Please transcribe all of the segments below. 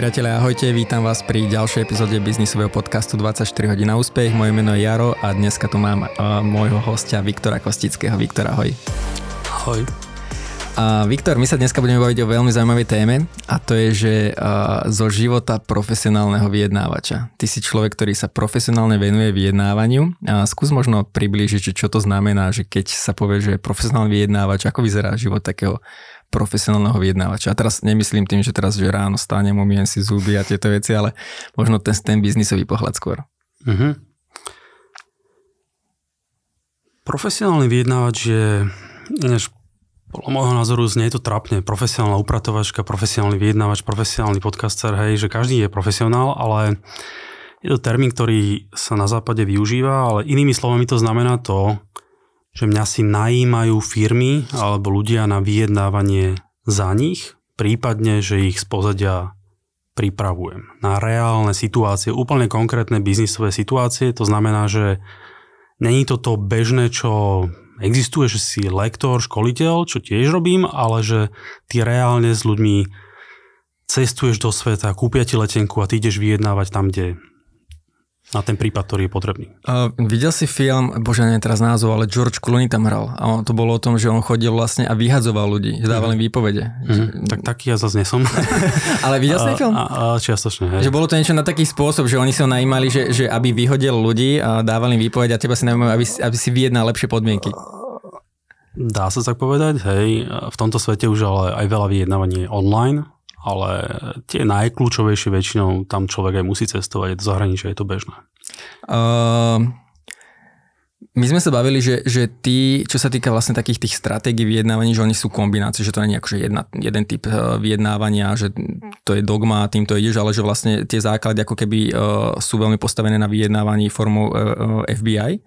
Priatelia, ahojte, vítam vás pri ďalšej epizóde biznisového podcastu 24 hodín na úspech. Moje meno je Jaro a dneska tu mám uh, môjho hostia Viktora Kostického. Viktor, ahoj. Ahoj. A Viktor, my sa dneska budeme baviť o veľmi zaujímavej téme a to je, že uh, zo života profesionálneho vyjednávača. Ty si človek, ktorý sa profesionálne venuje vyjednávaniu a skús možno priblížiť, že čo to znamená, že keď sa povie, že profesionálny vyjednávač, ako vyzerá život takého profesionálneho vyjednávača. A teraz nemyslím tým, že teraz, že ráno stánem, umiem si zuby a tieto veci, ale možno ten, ten biznisový pohľad skôr. Uh-huh. Profesionálny vyjednávač je, než podľa môjho názoru znie to trapne. Profesionálna upratovačka, profesionálny vyjednávač, profesionálny podcaster, hej, že každý je profesionál, ale je to termín, ktorý sa na západe využíva, ale inými slovami to znamená to, že mňa si najímajú firmy alebo ľudia na vyjednávanie za nich, prípadne, že ich z pozadia pripravujem na reálne situácie, úplne konkrétne biznisové situácie. To znamená, že není to to bežné, čo existuje, že si lektor, školiteľ, čo tiež robím, ale že ty reálne s ľuďmi cestuješ do sveta, kúpia ti letenku a ty ideš vyjednávať tam, kde na ten prípad, ktorý je potrebný. Uh, videl si film, bože, neviem teraz názov, ale George Clooney tam hral. A on, to bolo o tom, že on chodil vlastne a vyhadzoval ľudí, že dával im výpovede. Mm-hmm. Tak taký ja zase nesom. ale videl si ten film? A, a, čiastočne, hej. Že bolo to niečo na taký spôsob, že oni sa najímali, že, že aby vyhodil ľudí a dávali im výpovede a teba si najímajú, aby, aby si vyjednal lepšie podmienky. Dá sa tak povedať, hej. V tomto svete už ale aj veľa vyjednávanie online, ale tie najkľúčovejšie väčšinou tam človek aj musí cestovať do zahraničia, je to bežné. Uh, my sme sa bavili, že, že ty, čo sa týka vlastne takých tých stratégií vyjednávaní, že oni sú kombinácie, že to nie je akože jedna, jeden typ uh, vyjednávania, že to je dogma a týmto ideš, ale že vlastne tie základy ako keby uh, sú veľmi postavené na vyjednávaní formou uh, uh, FBI.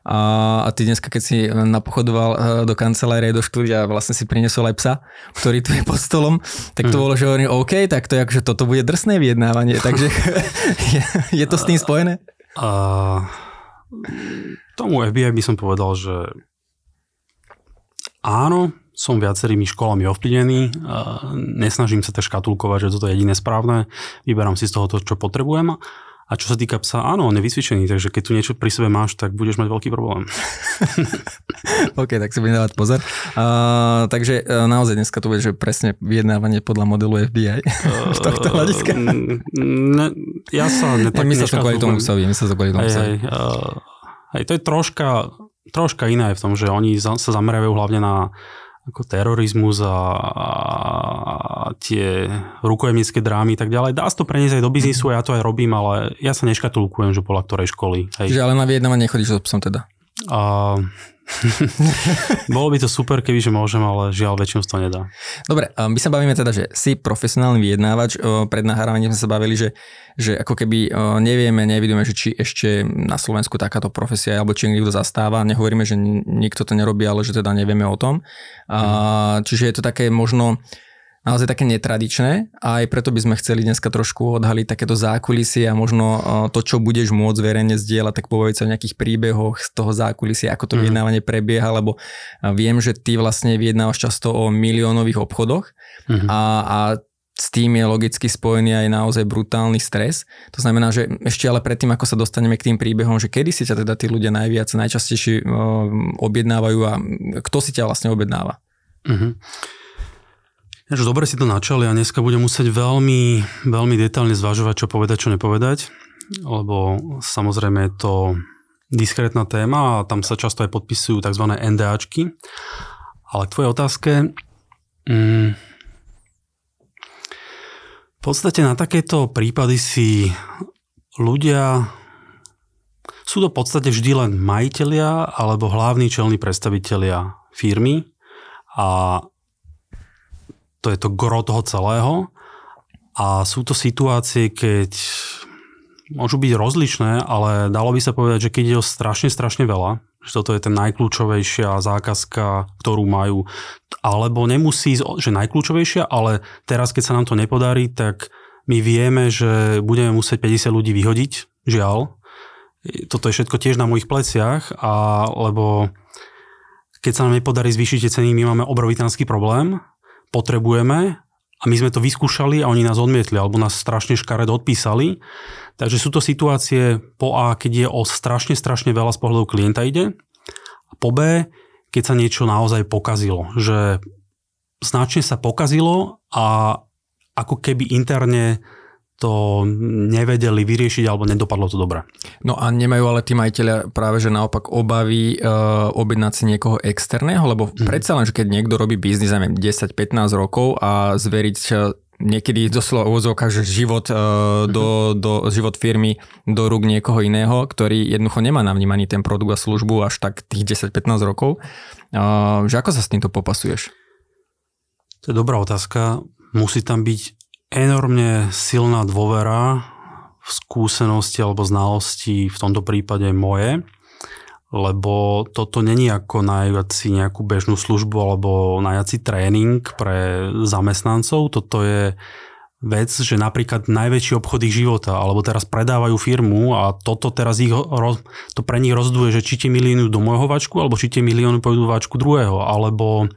A, a ty dneska, keď si napochodoval eh, do kancelárie, do štúdia a vlastne si priniesol aj psa, ktorý tu je pod stolom, tak to mm. bolo, že hovorím, OK, tak to je akože toto bude drsné vyjednávanie, takže je, je to s tým spojené? Uh, tomu FBI by som povedal, že áno, som viacerými školami ovplyvnený, uh, nesnažím sa tak škatulkovať, že toto je jediné správne, vyberám si z toho to, čo potrebujem a čo sa týka psa, áno, on je vycvičený, takže keď tu niečo pri sebe máš, tak budeš mať veľký problém. OK, tak si budem dávať pozor. Uh, takže uh, naozaj dneska tu bude, že presne vyjednávanie podľa modelu FBI uh, z tohto hľadiska. Ne, ja sa netak My sa to kvôli tomu psovi, my sa to kvôli tomu psovi. Hej, uh, hej, to je troška, troška iné v tom, že oni sa zameriavajú hlavne na ako terorizmus a, a tie rukojemnické drámy tak ďalej. Dá sa to preniesť aj do biznisu, ja to aj robím, ale ja sa neškatulkujem, že podľa ktorej školy. Hej. Čiže ale na vyjednávanie nechodíš so psom teda? A, Bolo by to super, keby že môžem, ale žiaľ, väčšinou to nedá. Dobre, my sa bavíme teda, že si profesionálny vyjednávač. Pred nahrávaním sme sa bavili, že, že ako keby nevieme, nevidíme, že či ešte na Slovensku takáto profesia, alebo či niekto zastáva. Nehovoríme, že nikto to nerobí, ale že teda nevieme o tom. Mhm. Čiže je to také možno naozaj také netradičné a aj preto by sme chceli dneska trošku odhaliť takéto zákulisie a možno to, čo budeš môcť verejne zdieľať, tak povedať sa o nejakých príbehoch z toho zákulisia, ako to mm. vyjednávanie prebieha, lebo viem, že ty vlastne vyjednávaš často o miliónových obchodoch mm. a, a s tým je logicky spojený aj naozaj brutálny stres. To znamená, že ešte ale predtým, ako sa dostaneme k tým príbehom, že kedy si ťa teda tí ľudia najviac, najčastejšie objednávajú a kto si ťa vlastne objednáva? Mm-hmm. Ja, dobre si to načali a dneska budem musieť veľmi, veľmi detálne zvažovať, čo povedať, čo nepovedať, lebo samozrejme je to diskrétna téma a tam sa často aj podpisujú tzv. NDAčky. Ale k tvojej otázke, mm, v podstate na takéto prípady si ľudia sú to v podstate vždy len majiteľia alebo hlavní čelní predstavitelia firmy a to je to gro toho celého. A sú to situácie, keď môžu byť rozličné, ale dalo by sa povedať, že keď je o strašne, strašne veľa, že toto je ten najkľúčovejšia zákazka, ktorú majú, alebo nemusí, že najkľúčovejšia, ale teraz, keď sa nám to nepodarí, tak my vieme, že budeme musieť 50 ľudí vyhodiť, žiaľ. Toto je všetko tiež na mojich pleciach, a, lebo keď sa nám nepodarí zvýšiť tie ceny, my máme obrovitánsky problém potrebujeme a my sme to vyskúšali a oni nás odmietli alebo nás strašne škared odpísali. Takže sú to situácie po A, keď je o strašne, strašne veľa z pohľadu klienta ide a po B, keď sa niečo naozaj pokazilo. Že značne sa pokazilo a ako keby interne to nevedeli vyriešiť alebo nedopadlo to dobre. No a nemajú ale tí majiteľia práve že naopak obavy uh, objednať si niekoho externého, lebo mm. predsa len, že keď niekto robí biznis, neviem, 10-15 rokov a zveriť uh, niekedy doslova úvodzovka, že život, uh, do, do, život firmy do rúk niekoho iného, ktorý jednoducho nemá navnímaný ten produkt a službu až tak tých 10-15 rokov. Uh, že ako sa s týmto popasuješ? To je dobrá otázka. Musí tam byť enormne silná dôvera v skúsenosti alebo znalosti, v tomto prípade moje, lebo toto není ako najať si nejakú bežnú službu alebo najať si tréning pre zamestnancov. Toto je vec, že napríklad najväčší obchod ich života, alebo teraz predávajú firmu a toto teraz ich, to pre nich rozduje, že či tie milióny do môjho vačku, alebo či tie milióny pôjdu vačku druhého, alebo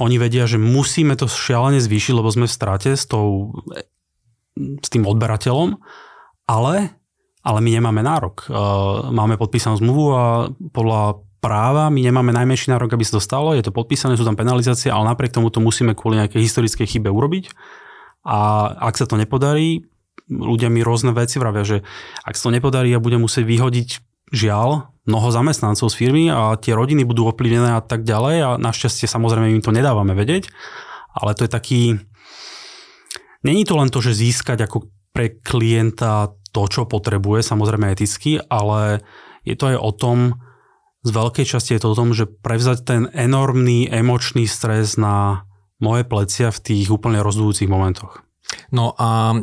oni vedia, že musíme to šialene zvýšiť, lebo sme v strate s, tou, s tým odberateľom, ale, ale my nemáme nárok. Uh, máme podpísanú zmluvu a podľa práva my nemáme najmenší nárok, aby sa to stalo, je to podpísané, sú tam penalizácie, ale napriek tomu to musíme kvôli nejakej historickej chybe urobiť. A ak sa to nepodarí, ľudia mi rôzne veci vravia, že ak sa to nepodarí, ja budem musieť vyhodiť žiaľ mnoho zamestnancov z firmy a tie rodiny budú ovplyvnené a tak ďalej a našťastie samozrejme im to nedávame vedieť, ale to je taký... Není to len to, že získať ako pre klienta to, čo potrebuje, samozrejme eticky, ale je to aj o tom, z veľkej časti je to o tom, že prevzať ten enormný emočný stres na moje plecia v tých úplne rozdujúcich momentoch. No a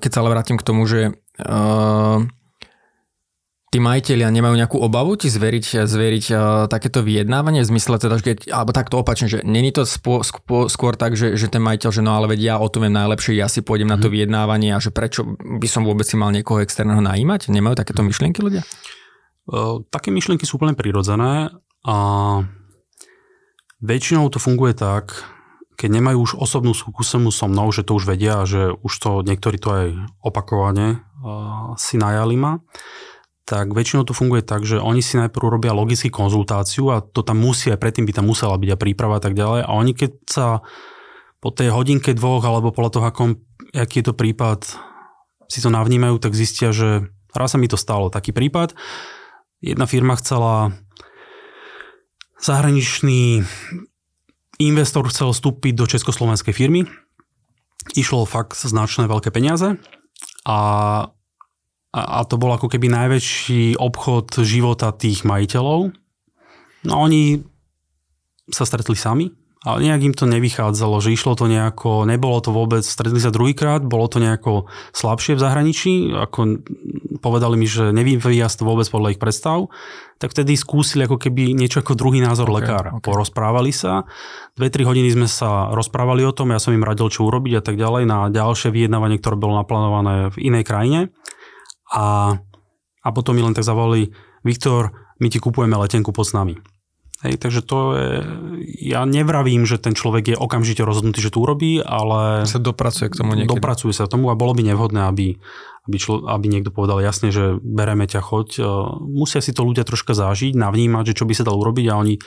keď sa ale vrátim k tomu, že uh tí majiteľia nemajú nejakú obavu ti zveriť, zveriť uh, takéto vyjednávanie v zmysle teda, že keď, alebo takto opačne, že není to spô, skôr, skôr tak, že, že ten majiteľ, že no ale veď ja o tom viem najlepšie, ja si pôjdem mm. na to mhm. vyjednávanie a že prečo by som vôbec si mal niekoho externého najímať? Nemajú takéto mhm. myšlienky ľudia? Uh, také myšlienky sú úplne prirodzené a väčšinou to funguje tak, keď nemajú už osobnú skúsenosť so mnou, že to už vedia a že už to niektorí to aj opakovane uh, si najali ma, tak väčšinou to funguje tak, že oni si najprv robia logickú konzultáciu a to tam musí, aj predtým by tam musela byť a príprava a tak ďalej. A oni keď sa po tej hodinke dvoch alebo podľa toho, akom, aký je to prípad, si to navnímajú, tak zistia, že raz sa mi to stalo. Taký prípad, jedna firma chcela zahraničný investor chcel vstúpiť do československej firmy. Išlo fakt značné veľké peniaze a a, a to bol ako keby najväčší obchod života tých majiteľov. No oni sa stretli sami, ale nejak im to nevychádzalo, že išlo to nejako, nebolo to vôbec, stretli sa druhýkrát, bolo to nejako slabšie v zahraničí, ako povedali mi, že nevyvíja to vôbec podľa ich predstav, tak vtedy skúsili ako keby niečo ako druhý názor okay, lekára. Okay. Porozprávali sa, dve, tri hodiny sme sa rozprávali o tom, ja som im radil, čo urobiť a tak ďalej na ďalšie vyjednávanie, ktoré bolo naplánované v inej krajine. A, a potom mi len tak zavolali, Viktor, my ti kupujeme letenku pod s nami. Hej, takže to je, ja nevravím, že ten človek je okamžite rozhodnutý, že to urobí, ale... Sa dopracuje k tomu niekedy. Dopracuje sa k tomu a bolo by nevhodné, aby, aby, člo, aby niekto povedal jasne, že bereme ťa, choď. Musia si to ľudia troška zážiť, navnímať, že čo by sa dalo urobiť a oni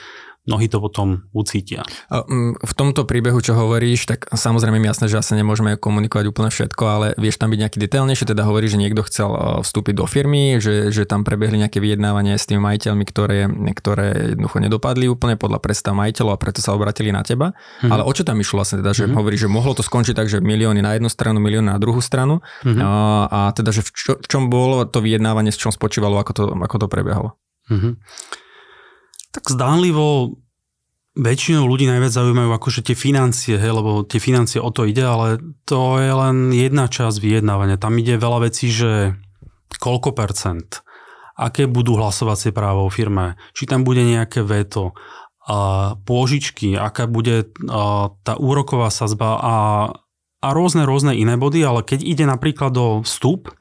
mnohí to potom ucítia. Mm, v tomto príbehu, čo hovoríš, tak samozrejme je jasné, že asi nemôžeme komunikovať úplne všetko, ale vieš tam byť nejaký detailnejšie, teda hovorí, že niekto chcel vstúpiť do firmy, že, že tam prebehli nejaké vyjednávanie s tými majiteľmi, ktoré, ktoré jednoducho nedopadli úplne podľa predstav majiteľov a preto sa obratili na teba. Mm-hmm. Ale o čo tam išlo vlastne teda, že mm-hmm. hovorí, že mohlo to skončiť tak, že milióny na jednu stranu, milióny na druhú stranu mm-hmm. a, a teda, že v, čo, v čom bolo to vyjednávanie, s čom spočívalo, ako to, ako to prebiehalo? Mm-hmm. Tak zdánlivo väčšinou ľudí najviac zaujímajú akože tie financie, hej, lebo tie financie o to ide, ale to je len jedna časť vyjednávania. Tam ide veľa vecí, že koľko percent, aké budú hlasovacie práva o firme, či tam bude nejaké veto, a pôžičky, aká bude a, tá úroková sazba a, a rôzne, rôzne iné body, ale keď ide napríklad do vstup,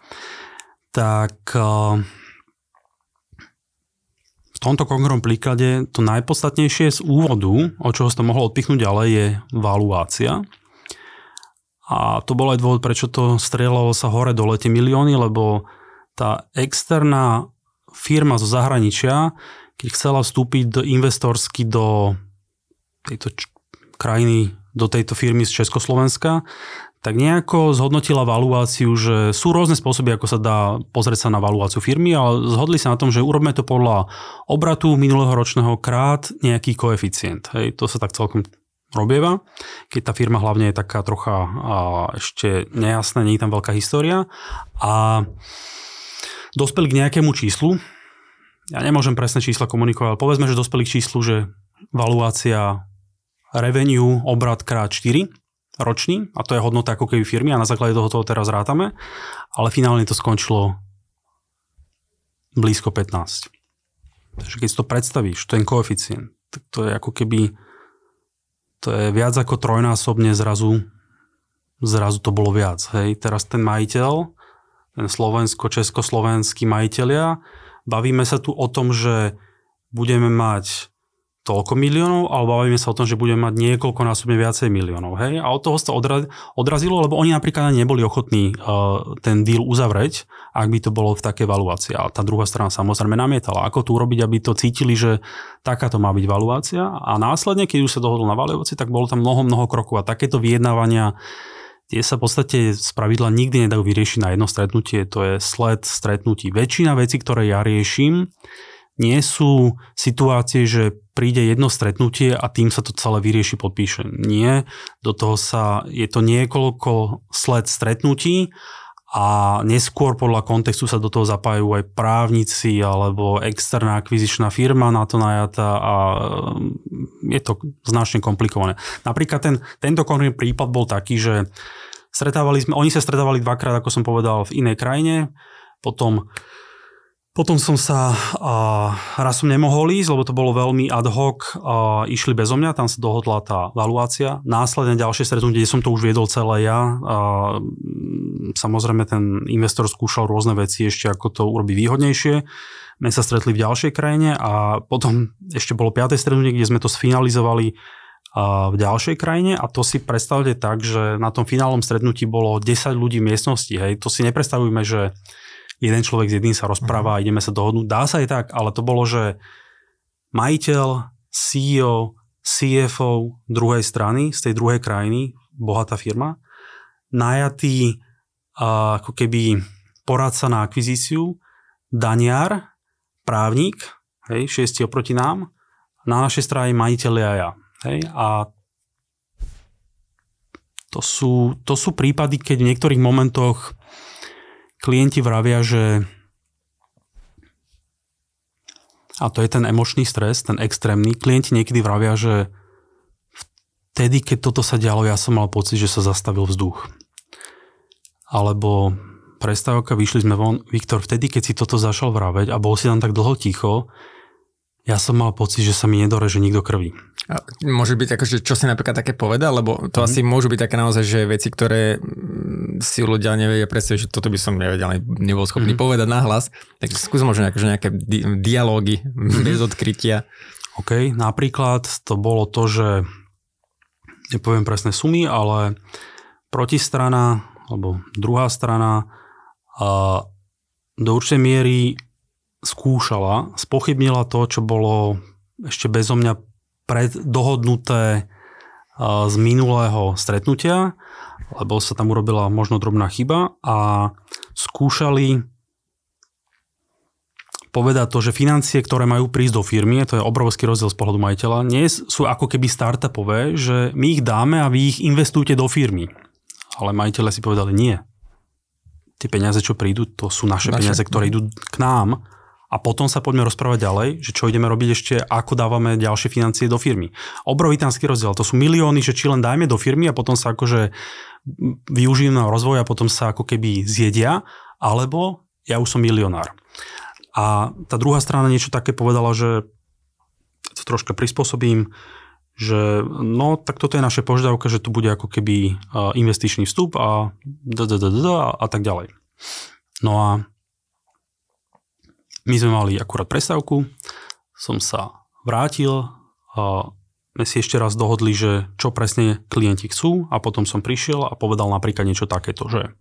tak a, v tomto konkrétnom príklade to najpodstatnejšie z úvodu, o čoho to mohlo odpichnúť ďalej, je valuácia. A to bol aj dôvod, prečo to strieľalo sa hore dole tie milióny, lebo tá externá firma zo zahraničia, keď chcela vstúpiť do investorsky do tejto č- krajiny, do tejto firmy z Československa, tak nejako zhodnotila valuáciu, že sú rôzne spôsoby, ako sa dá pozrieť sa na valuáciu firmy, ale zhodli sa na tom, že urobme to podľa obratu minulého ročného krát nejaký koeficient. Hej, to sa tak celkom robieva, keď tá firma hlavne je taká trocha a, ešte nejasná, nie je tam veľká história. A dospeli k nejakému číslu, ja nemôžem presné čísla komunikovať, ale povedzme, že dospeli k číslu, že valuácia revenue, obrad krát 4 ročný a to je hodnota ako keby firmy a na základe toho, toho teraz rátame, ale finálne to skončilo blízko 15. Takže keď si to predstavíš, ten koeficient, tak to je ako keby to je viac ako trojnásobne zrazu zrazu to bolo viac. Hej. Teraz ten majiteľ, ten slovensko-československý majiteľia, bavíme sa tu o tom, že budeme mať toľko miliónov, alebo bavíme sa o tom, že budeme mať niekoľkonásobne viacej miliónov. Hej? A od toho sa odra- odrazilo, lebo oni napríklad neboli ochotní uh, ten deal uzavrieť, ak by to bolo v také valuácii. A tá druhá strana samozrejme namietala. Ako to urobiť, aby to cítili, že takáto má byť valuácia. A následne, keď už sa dohodol na valuácii, tak bolo tam mnoho, mnoho krokov. A takéto vyjednávania tie sa v podstate z pravidla nikdy nedajú vyriešiť na jedno stretnutie. To je sled stretnutí. Väčšina vecí, ktoré ja riešim, nie sú situácie, že príde jedno stretnutie a tým sa to celé vyrieši, podpíše. Nie, do toho sa, je to niekoľko sled stretnutí a neskôr podľa kontextu sa do toho zapájajú aj právnici alebo externá akvizičná firma na to najata a mm, je to značne komplikované. Napríklad ten, tento konkrétny prípad bol taký, že stretávali sme, oni sa stretávali dvakrát, ako som povedal, v inej krajine, potom potom som sa, a, raz som nemohol ísť, lebo to bolo veľmi ad hoc, a, išli bezo mňa, tam sa dohodla tá valuácia. Následne ďalšie stretnutie, kde som to už viedol celé ja. A, samozrejme ten investor skúšal rôzne veci ešte, ako to urobiť výhodnejšie. My sa stretli v ďalšej krajine a potom ešte bolo piaté stretnutie, kde sme to sfinalizovali v ďalšej krajine a to si predstavte tak, že na tom finálnom stretnutí bolo 10 ľudí v miestnosti. Hej. To si nepredstavujme, že jeden človek s jedným sa rozpráva a ideme sa dohodnúť. Dá sa aj tak, ale to bolo, že majiteľ, CEO, CFO druhej strany, z tej druhej krajiny, bohatá firma, najatý uh, ako keby poradca na akvizíciu, daniar, právnik, hej, šiesti oproti nám, na našej strane majiteľ a ja. Hej, a to sú, to sú prípady, keď v niektorých momentoch klienti vravia, že a to je ten emočný stres, ten extrémny, klienti niekedy vravia, že vtedy, keď toto sa dialo, ja som mal pocit, že sa zastavil vzduch. Alebo prestávka, vyšli sme von, Viktor, vtedy, keď si toto zašal vraveť a bol si tam tak dlho ticho, ja som mal pocit, že sa mi nedoreže nikto krvi. A môže byť akože, čo si napríklad také povedal, lebo to mm. asi môžu byť také naozaj, že veci, ktoré si ľudia nevedia predstaviť, že toto by som nevedel, nebol schopný mm. povedať nahlas. Tak skús možno akože nejaké di- dialógy mm. bez odkrytia. OK, napríklad to bolo to, že nepoviem presné sumy, ale protistrana, alebo druhá strana a do určitej miery skúšala, spochybnila to, čo bolo ešte bezo mňa preddohodnuté z minulého stretnutia, lebo sa tam urobila možno drobná chyba a skúšali povedať to, že financie, ktoré majú prísť do firmy, to je obrovský rozdiel z pohľadu majiteľa, nie sú ako keby startupové, že my ich dáme a vy ich investujete do firmy. Ale majiteľe si povedali nie. Tie peniaze, čo prídu, to sú naše, naše. peniaze, ktoré idú k nám a potom sa poďme rozprávať ďalej, že čo ideme robiť ešte, ako dávame ďalšie financie do firmy. Obrovitánsky rozdiel, to sú milióny, že či len dajme do firmy a potom sa akože využijem na rozvoj a potom sa ako keby zjedia, alebo ja už som milionár. A tá druhá strana niečo také povedala, že to troška prispôsobím, že no, tak toto je naše požiadavka, že to bude ako keby investičný vstup a, a tak ďalej. No a my sme mali akurát prestávku, som sa vrátil, sme si ešte raz dohodli, že čo presne klienti chcú a potom som prišiel a povedal napríklad niečo takéto, že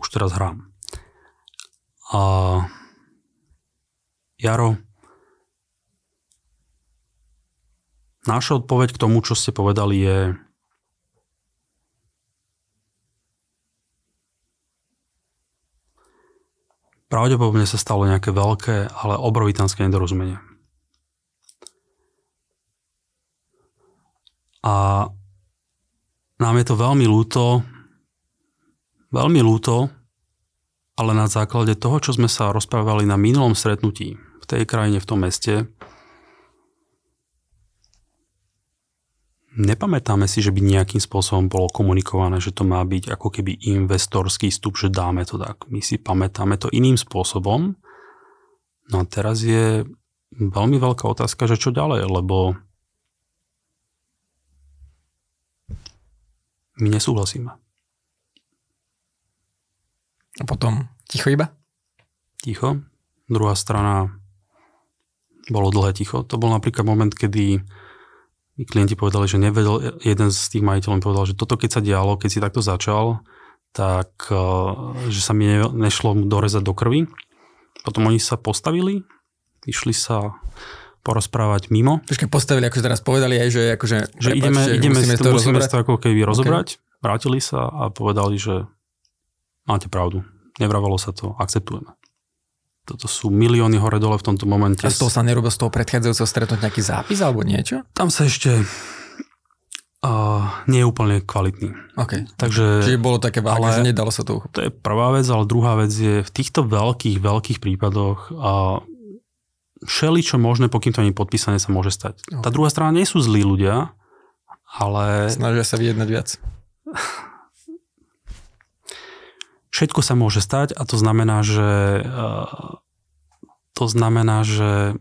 už teraz hrám. A Jaro, naša odpoveď k tomu, čo ste povedali, je pravdepodobne sa stalo nejaké veľké, ale obrovitánske nedorozumenie. A nám je to veľmi ľúto, veľmi ľúto, ale na základe toho, čo sme sa rozprávali na minulom stretnutí v tej krajine, v tom meste, Nepamätáme si, že by nejakým spôsobom bolo komunikované, že to má byť ako keby investorský vstup, že dáme to tak. My si pamätáme to iným spôsobom. No a teraz je veľmi veľká otázka, že čo ďalej, lebo my nesúhlasíme. A potom ticho iba? Ticho. Druhá strana bolo dlhé ticho. To bol napríklad moment, kedy mi klienti povedali, že nevedel, jeden z tých majiteľov povedal, že toto keď sa dialo, keď si takto začal, tak eh, že sa mi nešlo dorezať do krvi. Potom oni sa postavili, išli sa porozprávať mimo. Počkaj, postavili, akože teraz povedali aj, že akože... Že prepáč, ideme, že ideme musíme, to, musíme to ako keby rozobrať. Okay. Vrátili sa a povedali, že máte pravdu. Nevravalo sa to, akceptujeme. Toto sú milióny hore-dole v tomto momente. A z toho sa nerobil z toho predchádzajúceho stretnúť nejaký zápis alebo niečo? Tam sa ešte uh, nie je úplne kvalitný. Okay. Takže, Čiže bolo také vážne, že nedalo sa to uchopiť. To je prvá vec, ale druhá vec je v týchto veľkých, veľkých prípadoch uh, všeli, čo možné, pokým to nie je podpísané, sa môže stať. Okay. Tá druhá strana nie sú zlí ľudia, ale... Snažia sa vyjednať viac. všetko sa môže stať a to znamená, že eh, to znamená, že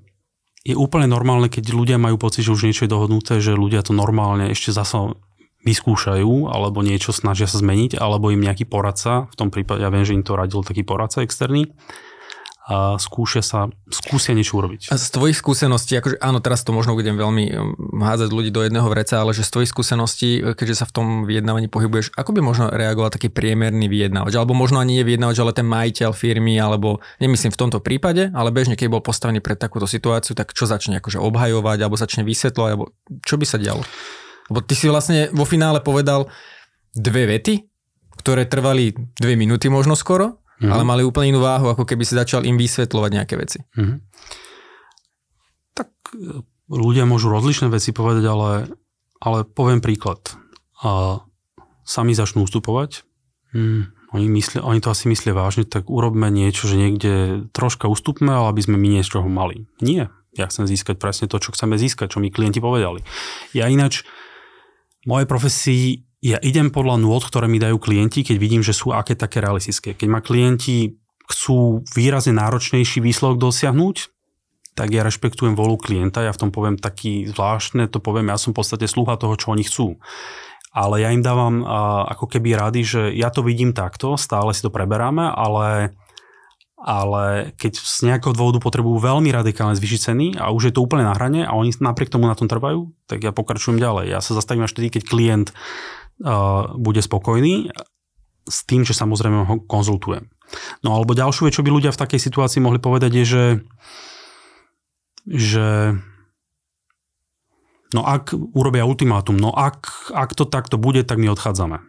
je úplne normálne, keď ľudia majú pocit, že už niečo je dohodnuté, že ľudia to normálne ešte zase vyskúšajú, alebo niečo snažia sa zmeniť, alebo im nejaký poradca, v tom prípade, ja viem, že im to radil taký poradca externý, a skúšia sa, skúsia niečo urobiť. A z tvojich skúseností, akože áno, teraz to možno budem veľmi um, hádzať ľudí do jedného vreca, ale že z tvojich skúseností, keďže sa v tom vyjednávaní pohybuješ, ako by možno reagoval taký priemerný vyjednávač? Alebo možno ani nie vyjednávač, ale ten majiteľ firmy, alebo nemyslím v tomto prípade, ale bežne, keď bol postavený pred takúto situáciu, tak čo začne akože obhajovať, alebo začne vysvetľovať, alebo čo by sa dialo? Lebo ty si vlastne vo finále povedal dve vety, ktoré trvali dve minúty možno skoro mm. ale mali úplne inú váhu, ako keby si začal im vysvetľovať nejaké veci. Mm. Tak e, ľudia môžu rozličné veci povedať, ale, ale poviem príklad. A sami začnú ustupovať, mm, oni, myslia, oni to asi myslia vážne, tak urobme niečo, že niekde troška ustupme, ale aby sme my niečoho mali. Nie. Ja chcem získať presne to, čo chceme získať, čo mi klienti povedali. Ja ináč, v mojej profesii ja idem podľa nôd, ktoré mi dajú klienti, keď vidím, že sú aké také realistické. Keď ma klienti chcú výrazne náročnejší výsledok dosiahnuť, tak ja rešpektujem volu klienta, ja v tom poviem taký zvláštne, to poviem, ja som v podstate sluha toho, čo oni chcú. Ale ja im dávam a, ako keby rady, že ja to vidím takto, stále si to preberáme, ale, ale keď z nejakého dôvodu potrebujú veľmi radikálne zvýšiť ceny a už je to úplne na hrane a oni napriek tomu na tom trvajú, tak ja pokračujem ďalej. Ja sa zastavím až vtedy, keď klient bude spokojný s tým, že samozrejme ho konzultujem. No alebo ďalšiu vec, čo by ľudia v takej situácii mohli povedať, je, že, že no ak urobia ultimátum, no ak, ak to takto bude, tak my odchádzame.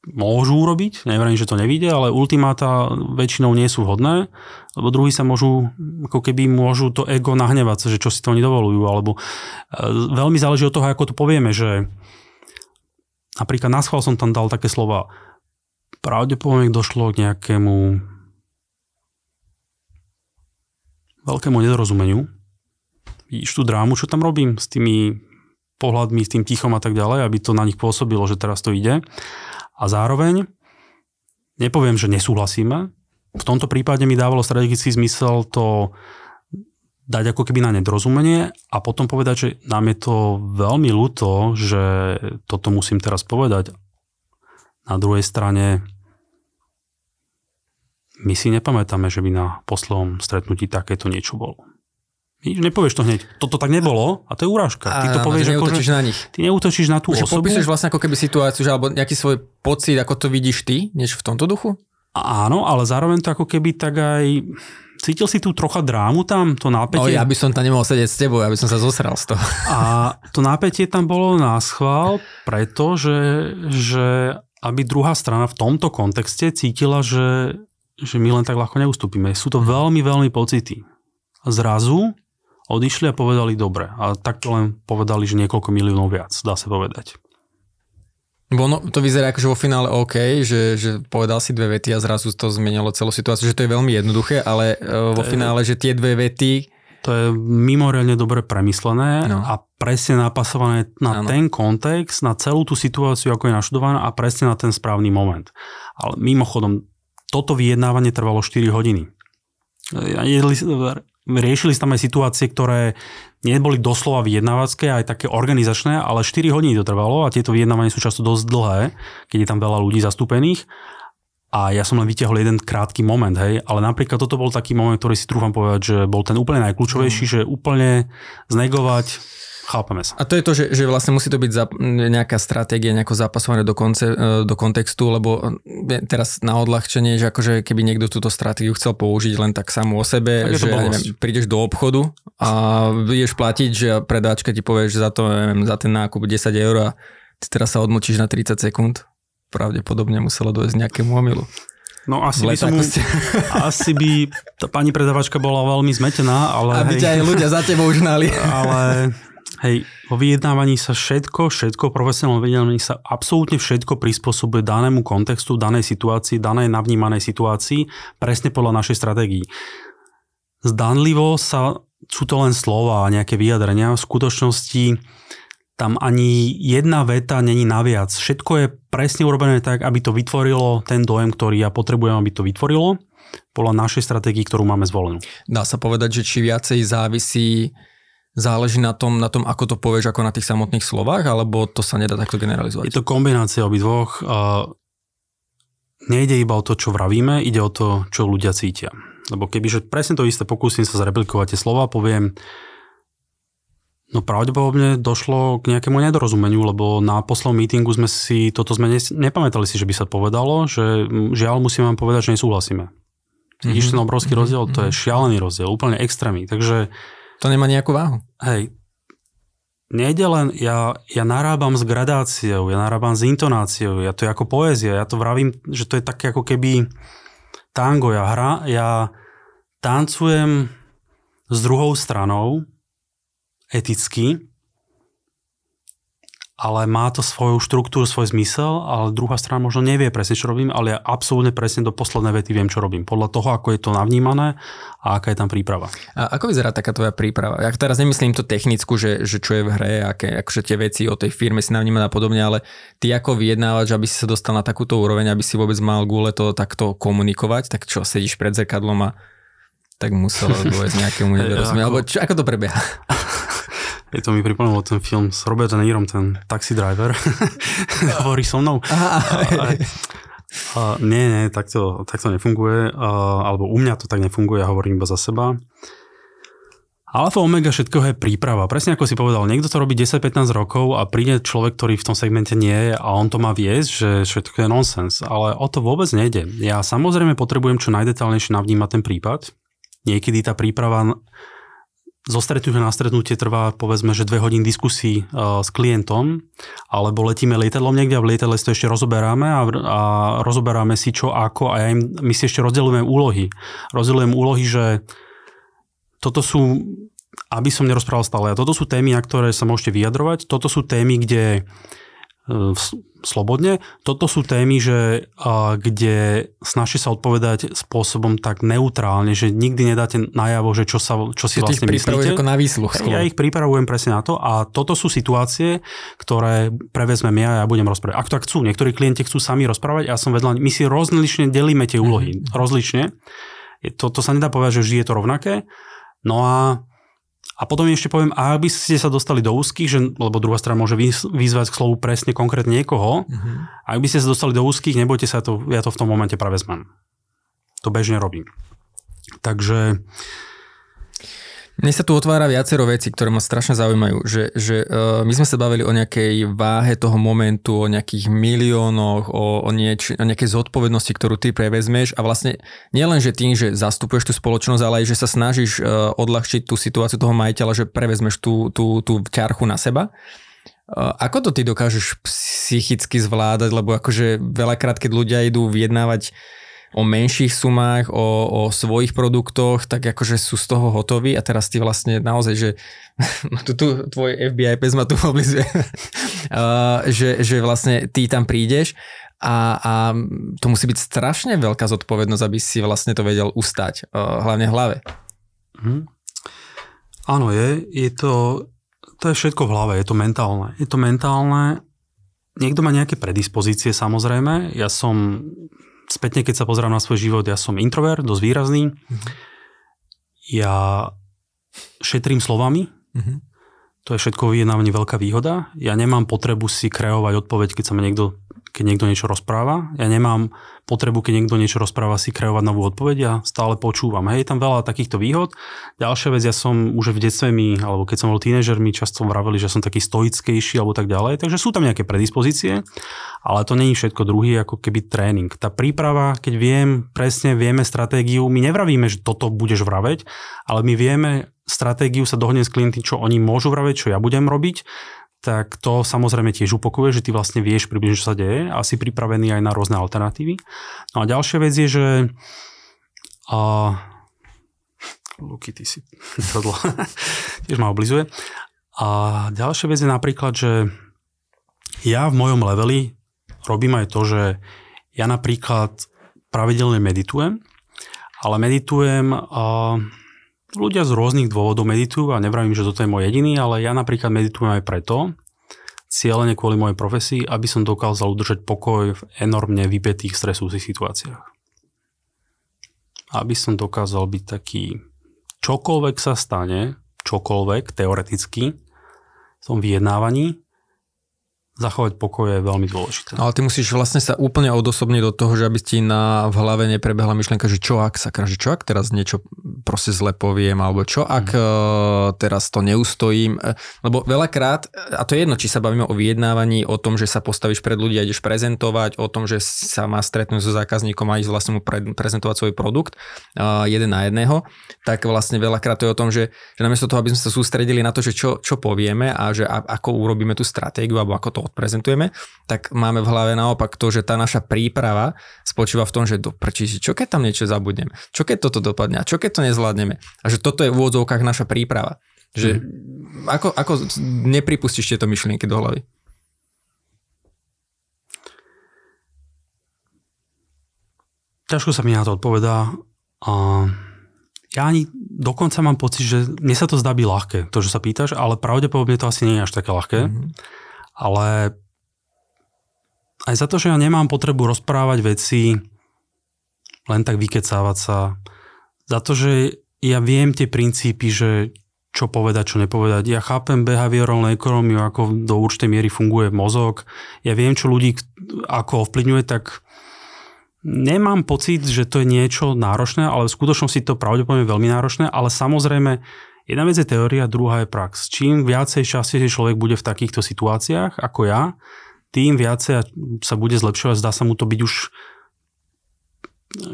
Môžu urobiť, neverím, že to nevíde, ale ultimáta väčšinou nie sú vhodné, lebo druhí sa môžu, ako keby môžu to ego nahnevať, že čo si to oni dovolujú, alebo e, veľmi záleží od toho, ako to povieme, že Napríklad na schvál som tam dal také slova. Pravdepodobne došlo k nejakému veľkému nedorozumeniu. Vidíš tú drámu, čo tam robím s tými pohľadmi, s tým tichom a tak ďalej, aby to na nich pôsobilo, že teraz to ide. A zároveň nepoviem, že nesúhlasíme. V tomto prípade mi dávalo strategický zmysel to dať ako keby na nedorozumenie a potom povedať, že nám je to veľmi ľúto, že toto musím teraz povedať. Na druhej strane my si nepamätáme, že by na poslednom stretnutí takéto niečo bolo. Nepovieš to hneď. Toto tak nebolo a to je urážka. Ty to povieš, ako, že, na nich. Ty neútočíš na tú že osobu. Popíšeš vlastne ako keby situáciu, že, alebo nejaký svoj pocit, ako to vidíš ty, než v tomto duchu? Áno, ale zároveň to ako keby tak aj... Cítil si tu trocha drámu tam, to napätie? No ja by som tam nemohol sedieť s tebou, ja by som sa zosral z toho. A to napätie tam bolo na schvál, pretože že aby druhá strana v tomto kontexte cítila, že, že my len tak ľahko neustúpime. Sú to veľmi, veľmi pocity. Zrazu odišli a povedali dobre. A takto len povedali, že niekoľko miliónov viac, dá sa povedať. Bo no, to vyzerá ako, že vo finále OK, že, že povedal si dve vety a zrazu to zmenilo celú situáciu, že to je veľmi jednoduché, ale uh, vo finále, že tie dve vety... To je mimoriadne dobre premyslené no. a presne napasované na ano. ten kontext, na celú tú situáciu, ako je naštudovaná a presne na ten správny moment. Ale mimochodom, toto vyjednávanie trvalo 4 hodiny riešili sa tam aj situácie, ktoré neboli doslova vyjednávacké, aj také organizačné, ale 4 hodiny to trvalo a tieto vyjednávania sú často dosť dlhé, keď je tam veľa ľudí zastúpených. A ja som len vyťahol jeden krátky moment, hej, ale napríklad toto bol taký moment, ktorý si trúfam povedať, že bol ten úplne najkľúčovejší, mm. že úplne znegovať Chápeme sa. A to je to, že, že vlastne musí to byť za, nejaká stratégia, nejako zapasované do, konce, e, do kontextu, lebo e, teraz na odľahčenie, že akože keby niekto túto stratégiu chcel použiť len tak samú o sebe, že ja neviem, prídeš do obchodu a budeš platiť, že predáčka ti povie, že za to, neviem, za ten nákup 10 eur a ty teraz sa odmočíš na 30 sekúnd, pravdepodobne muselo dojsť nejakému omilu. No asi by, som, asi by tá pani predavačka bola veľmi zmetená, ale... Aby hej, ťa aj ľudia za tebou žnali. Ale Hej, vo vyjednávaní sa všetko, všetko, profesionálne vyjednávaní sa absolútne všetko prispôsobuje danému kontextu, danej situácii, danej navnímanej situácii, presne podľa našej stratégii. Zdanlivo sa, sú to len slova a nejaké vyjadrenia, v skutočnosti tam ani jedna veta není naviac. Všetko je presne urobené tak, aby to vytvorilo ten dojem, ktorý ja potrebujem, aby to vytvorilo podľa našej stratégii, ktorú máme zvolenú. Dá sa povedať, že či viacej závisí záleží na tom, na tom, ako to povieš, ako na tých samotných slovách, alebo to sa nedá takto generalizovať? Je to kombinácia obidvoch. Nejde iba o to, čo vravíme, ide o to, čo ľudia cítia. Lebo kebyže presne to isté pokúsim sa zreplikovať tie slova, poviem, No pravdepodobne došlo k nejakému nedorozumeniu, lebo na poslednom meetingu sme si, toto sme nepamätali si, že by sa povedalo, že žiaľ musím vám povedať, že nesúhlasíme. Vidíš mm-hmm. ten obrovský mhm. rozdiel? Mm-hmm. To je šialený rozdiel, úplne extrémny. Takže to nemá nejakú váhu. Hej. Nejde len, ja, ja narábam s gradáciou, ja narábam s intonáciou, ja to je ako poézia, ja to vravím, že to je také ako keby tango, ja hra, ja tancujem s druhou stranou eticky ale má to svoju štruktúru, svoj zmysel, ale druhá strana možno nevie presne, čo robím, ale ja absolútne presne do poslednej vety viem, čo robím. Podľa toho, ako je to navnímané a aká je tam príprava. A ako vyzerá taká tvoja príprava? Ja teraz nemyslím to technickú, že, že čo je v hre, aké, akože tie veci o tej firme si navnímané a podobne, ale ty ako vyjednávač, aby si sa dostal na takúto úroveň, aby si vôbec mal gule to takto komunikovať, tak čo, sedíš pred zrkadlom a tak muselo dôjsť nejakému nedorozumieť. Alebo čo, ako to prebieha? Je to mi pripomínalo ten film s Robertom Nírom, ten Taxi Driver. Hovorí so mnou. Aha, a, a, nie, nie, takto, takto nefunguje. A, alebo u mňa to tak nefunguje, ja hovorím iba za seba. Alfa Omega všetko je príprava. Presne ako si povedal, niekto to robí 10-15 rokov a príde človek, ktorý v tom segmente nie je a on to má viesť, že všetko je nonsens. Ale o to vôbec nejde. Ja samozrejme potrebujem čo najdetálnejšie navnímať ten prípad. Niekedy tá príprava zo stretnutia na stretnutie trvá povedzme, že dve hodiny diskusí uh, s klientom, alebo letíme lietadlom niekde a v lietadle si to ešte rozoberáme a, a rozoberáme si čo ako a ja im, my si ešte rozdeľujeme úlohy. Rozdeľujem úlohy, že toto sú, aby som nerozprával stále, a toto sú témy, na ktoré sa môžete vyjadrovať, toto sú témy, kde uh, slobodne. Toto sú témy, že, a, kde snaží sa odpovedať spôsobom tak neutrálne, že nikdy nedáte najavo, že čo, sa, čo si vlastne myslíte. ako na výsluch. Ja ich pripravujem presne na to a toto sú situácie, ktoré prevezmem ja a ja budem rozprávať. Ak to tak chcú, niektorí klienti chcú sami rozprávať, ja som vedľa, my si rozlične delíme tie úlohy. Mm-hmm. Rozlične. To, to sa nedá povedať, že vždy je to rovnaké. No a a potom ešte poviem, a aby ste sa dostali do úzkých, že, lebo druhá strana môže vyzvať k slovu presne konkrétne niekoho, uh-huh. ak by ste sa dostali do úzkých, nebojte sa, to, ja to v tom momente prevezmem. To bežne robím. Takže... Mne sa tu otvára viacero veci, ktoré ma strašne zaujímajú. Že, že uh, my sme sa bavili o nejakej váhe toho momentu, o nejakých miliónoch, o, o, nieč, o nejakej zodpovednosti, ktorú ty prevezmeš a vlastne nielen, že tým, že zastupuješ tú spoločnosť, ale aj, že sa snažíš uh, odľahčiť tú situáciu toho majiteľa, že prevezmeš tú, tú, tú ťarchu na seba. Uh, ako to ty dokážeš psychicky zvládať, lebo akože veľakrát, keď ľudia idú vyjednávať o menších sumách, o, o svojich produktoch, tak akože sú z toho hotoví a teraz ty vlastne naozaj, že tu, tu tvoj FBI pes ma tu oblizuje, uh, že, že vlastne ty tam prídeš a, a to musí byť strašne veľká zodpovednosť, aby si vlastne to vedel ustať, uh, hlavne v hlave. Hmm. Áno, je. Je to, to je všetko v hlave, je to mentálne. Je to mentálne, niekto má nejaké predispozície samozrejme. Ja som spätne, keď sa pozerám na svoj život, ja som introvert, dosť výrazný. Mm-hmm. Ja šetrím slovami. Mm-hmm. To je všetko vyjednávanie veľká výhoda. Ja nemám potrebu si kreovať odpoveď, keď sa ma niekto keď niekto niečo rozpráva. Ja nemám potrebu, keď niekto niečo rozpráva, si kreovať novú odpoveď. Ja stále počúvam. Hej, tam veľa takýchto výhod. Ďalšia vec, ja som už v detstve mi, alebo keď som bol tínežer, mi často vraveli, že som taký stoickejší alebo tak ďalej. Takže sú tam nejaké predispozície, ale to není všetko druhý ako keby tréning. Tá príprava, keď viem, presne vieme stratégiu, my nevravíme, že toto budeš vraveť, ale my vieme stratégiu sa dohodne s klienty, čo oni môžu vraveť, čo ja budem robiť tak to samozrejme tiež upokuje, že ty vlastne vieš približne, čo sa deje a si pripravený aj na rôzne alternatívy. No a ďalšia vec je, že a, Luky, ty si tiež ma oblizuje. A ďalšia vec je napríklad, že ja v mojom leveli robím aj to, že ja napríklad pravidelne meditujem, ale meditujem a ľudia z rôznych dôvodov meditujú a nevravím, že toto je môj jediný, ale ja napríklad meditujem aj preto, cieľene kvôli mojej profesii, aby som dokázal udržať pokoj v enormne vypetých stresujúcich situáciách. Aby som dokázal byť taký, čokoľvek sa stane, čokoľvek teoreticky, v tom vyjednávaní, zachovať pokoj je veľmi dôležité. Ale ty musíš vlastne sa úplne odosobniť do toho, že aby ti na v hlave neprebehla myšlienka, že čo ak sa že čo ak teraz niečo proste zle poviem, alebo čo ak mm. teraz to neustojím. E, lebo veľakrát, a to je jedno, či sa bavíme o vyjednávaní, o tom, že sa postavíš pred ľudí a ideš prezentovať, o tom, že sa má stretnúť so zákazníkom a ísť vlastne mu pre, prezentovať svoj produkt uh, jeden na jedného, tak vlastne veľakrát to je o tom, že, že namiesto toho, aby sme sa sústredili na to, že čo, čo povieme a že a, ako urobíme tú stratégiu alebo ako to odprezentujeme, tak máme v hlave naopak to, že tá naša príprava spočíva v tom, že do prčí, čo keď tam niečo zabudnem, čo keď toto dopadne a čo keď to nezvládneme. A že toto je v úvodzovkách naša príprava. Že mm. ako, ako nepripustíš tieto myšlienky do hlavy? Ťažko sa mi na to odpovedá. A ja ani dokonca mám pocit, že mne sa to zdá byť ľahké, to, že sa pýtaš, ale pravdepodobne to asi nie je až také ľahké. Mm-hmm ale aj za to, že ja nemám potrebu rozprávať veci, len tak vykecávať sa, za to, že ja viem tie princípy, že čo povedať, čo nepovedať. Ja chápem behaviorálnu ekonómiu, ako do určitej miery funguje mozog. Ja viem, čo ľudí ako ovplyvňuje, tak nemám pocit, že to je niečo náročné, ale v skutočnosti to pravdepodobne veľmi náročné, ale samozrejme Jedna vec je teória, druhá je prax. Čím viacej častejšie človek bude v takýchto situáciách ako ja, tým viacej sa bude zlepšovať, zdá sa mu to byť už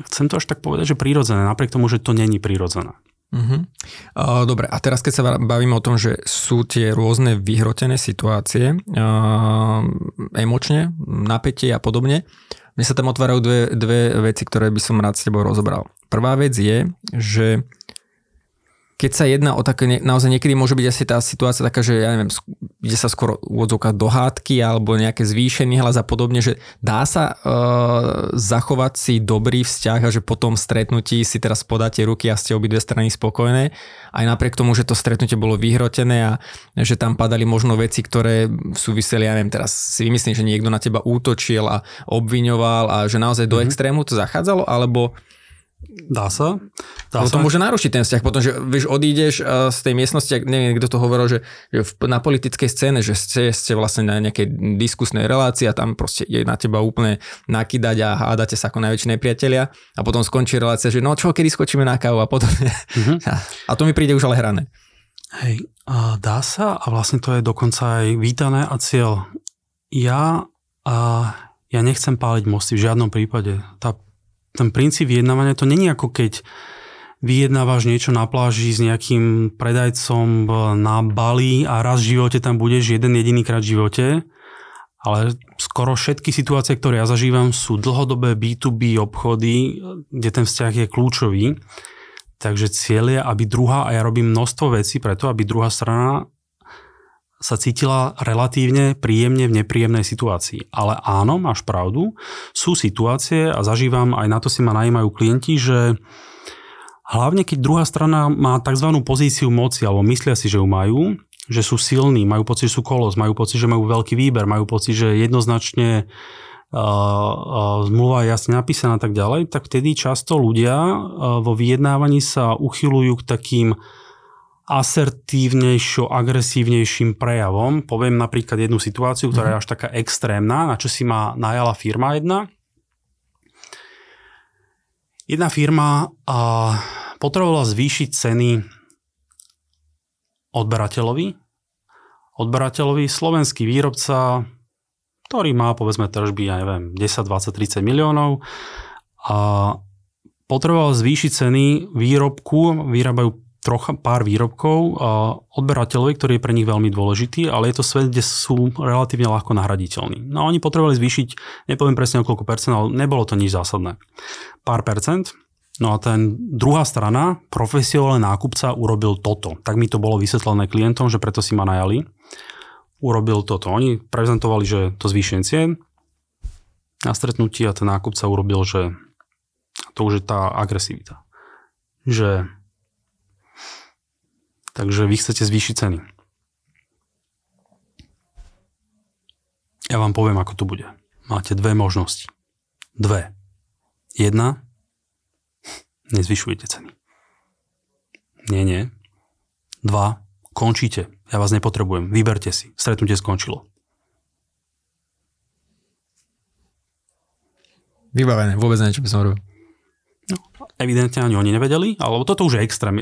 chcem to až tak povedať, že prírodzené, napriek tomu, že to není prírodzené. Uh-huh. Uh, dobre, a teraz keď sa bavíme o tom, že sú tie rôzne vyhrotené situácie, uh, emočne, napätie a podobne, mne sa tam otvárajú dve, dve veci, ktoré by som rád s tebou rozobral. Prvá vec je, že keď sa jedná o také, naozaj niekedy môže byť asi tá situácia taká, že ja neviem, ide sa skoro úvodzovka do hádky alebo nejaké zvýšený hlas a podobne, že dá sa uh, zachovať si dobrý vzťah a že po tom stretnutí si teraz podáte ruky a ste obidve strany spokojné, aj napriek tomu, že to stretnutie bolo vyhrotené a že tam padali možno veci, ktoré súviseli, ja neviem, teraz si vymyslím, že niekto na teba útočil a obviňoval a že naozaj do mm-hmm. extrému to zachádzalo, alebo Dá sa. Dá Lebo to môže narušiť ten vzťah, potom, že vieš, odídeš uh, z tej miestnosti, ak neviem, kto to hovoril, že, že v, na politickej scéne, že ste, ste vlastne na nejakej diskusnej relácii a tam proste je na teba úplne nakydať a hádate sa ako najväčší nepriatelia a potom skončí relácia, že no čo, kedy skočíme na kávu a podobne. Mm-hmm. A, a to mi príde už ale hrané. Hej, a dá sa a vlastne to je dokonca aj vítané a cieľ. Ja, a, ja nechcem páliť mosty v žiadnom prípade. Tá ten princíp vyjednávania to není ako keď vyjednávaš niečo na pláži s nejakým predajcom na Bali a raz v živote tam budeš jeden jediný krát v živote, ale skoro všetky situácie, ktoré ja zažívam, sú dlhodobé B2B obchody, kde ten vzťah je kľúčový. Takže cieľ je, aby druhá, a ja robím množstvo vecí preto, aby druhá strana sa cítila relatívne príjemne v nepríjemnej situácii. Ale áno, máš pravdu, sú situácie a zažívam, aj na to si ma najímajú klienti, že hlavne keď druhá strana má tzv. pozíciu moci, alebo myslia si, že ju majú, že sú silní, majú pocit, že sú kolos, majú pocit, že majú veľký výber, majú pocit, že jednoznačne uh, uh, zmluva je jasne napísaná a tak ďalej, tak vtedy často ľudia uh, vo vyjednávaní sa uchylujú k takým asertívnejšo, agresívnejším prejavom. Poviem napríklad jednu situáciu, ktorá je mhm. až taká extrémna, na čo si ma najala firma jedna. Jedna firma a, potrebovala zvýšiť ceny odberateľovi. Odberateľovi slovenský výrobca, ktorý má povedzme tržby, ja neviem, 10, 20, 30 miliónov a potreboval zvýšiť ceny výrobku, vyrábajú trocha pár výrobkov odberateľovi, ktorý je pre nich veľmi dôležitý, ale je to svet, kde sú relatívne ľahko nahraditeľní. No a oni potrebovali zvýšiť, nepoviem presne o koľko percent, ale nebolo to nič zásadné. Pár percent. No a ten druhá strana, profesionálny nákupca, urobil toto. Tak mi to bolo vysvetlené klientom, že preto si ma najali. Urobil toto. Oni prezentovali, že to zvýšenie cien na stretnutí a ten nákupca urobil, že to už je tá agresivita. Že Takže vy chcete zvýšiť ceny. Ja vám poviem, ako to bude. Máte dve možnosti. Dve. Jedna. Nezvyšujete ceny. Nie, nie. Dva. Končíte. Ja vás nepotrebujem. Vyberte si. Stretnutie skončilo. Vybavené. Vôbec niečo by som robil. Evidentne ani oni nevedeli, alebo toto už je extrém.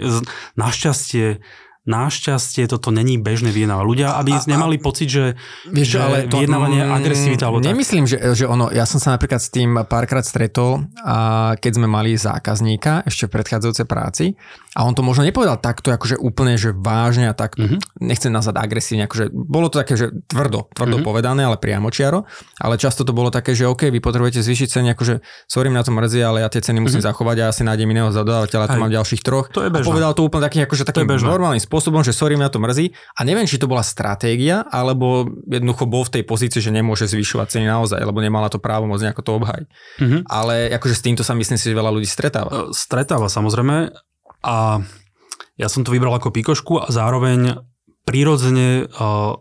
Našťastie Našťastie toto není bežné vyjednávanie. Ľudia, aby a, nemali pocit, že, vieš, že ale to, vyjednávanie je mm, agresivita. Alebo nemyslím, že, že ono, ja som sa napríklad s tým párkrát stretol, a keď sme mali zákazníka ešte v predchádzajúcej práci a on to možno nepovedal takto, akože úplne, že vážne a tak, mm-hmm. nechcem nazvať agresívne, akože bolo to také, že tvrdo, tvrdo mm-hmm. povedané, ale priamo čiaro, ale často to bolo také, že OK, vy potrebujete zvýšiť ceny, akože sorry, na to mrzí, ale ja tie ceny musím mm-hmm. zachovať a ja si nájdem iného zadodávateľa, tu mám ďalších troch. To je bežné. A povedal to úplne taký, akože takým normálnym spôsobom, že sorry, mňa to mrzí. A neviem, či to bola stratégia, alebo jednoducho bol v tej pozícii, že nemôže zvyšovať ceny naozaj, lebo nemala to právo moc nejako to obhajiť. Mm-hmm. Ale akože s týmto sa myslím si, že veľa ľudí stretáva. Stretáva samozrejme. A ja som to vybral ako pikošku a zároveň prirodzene uh,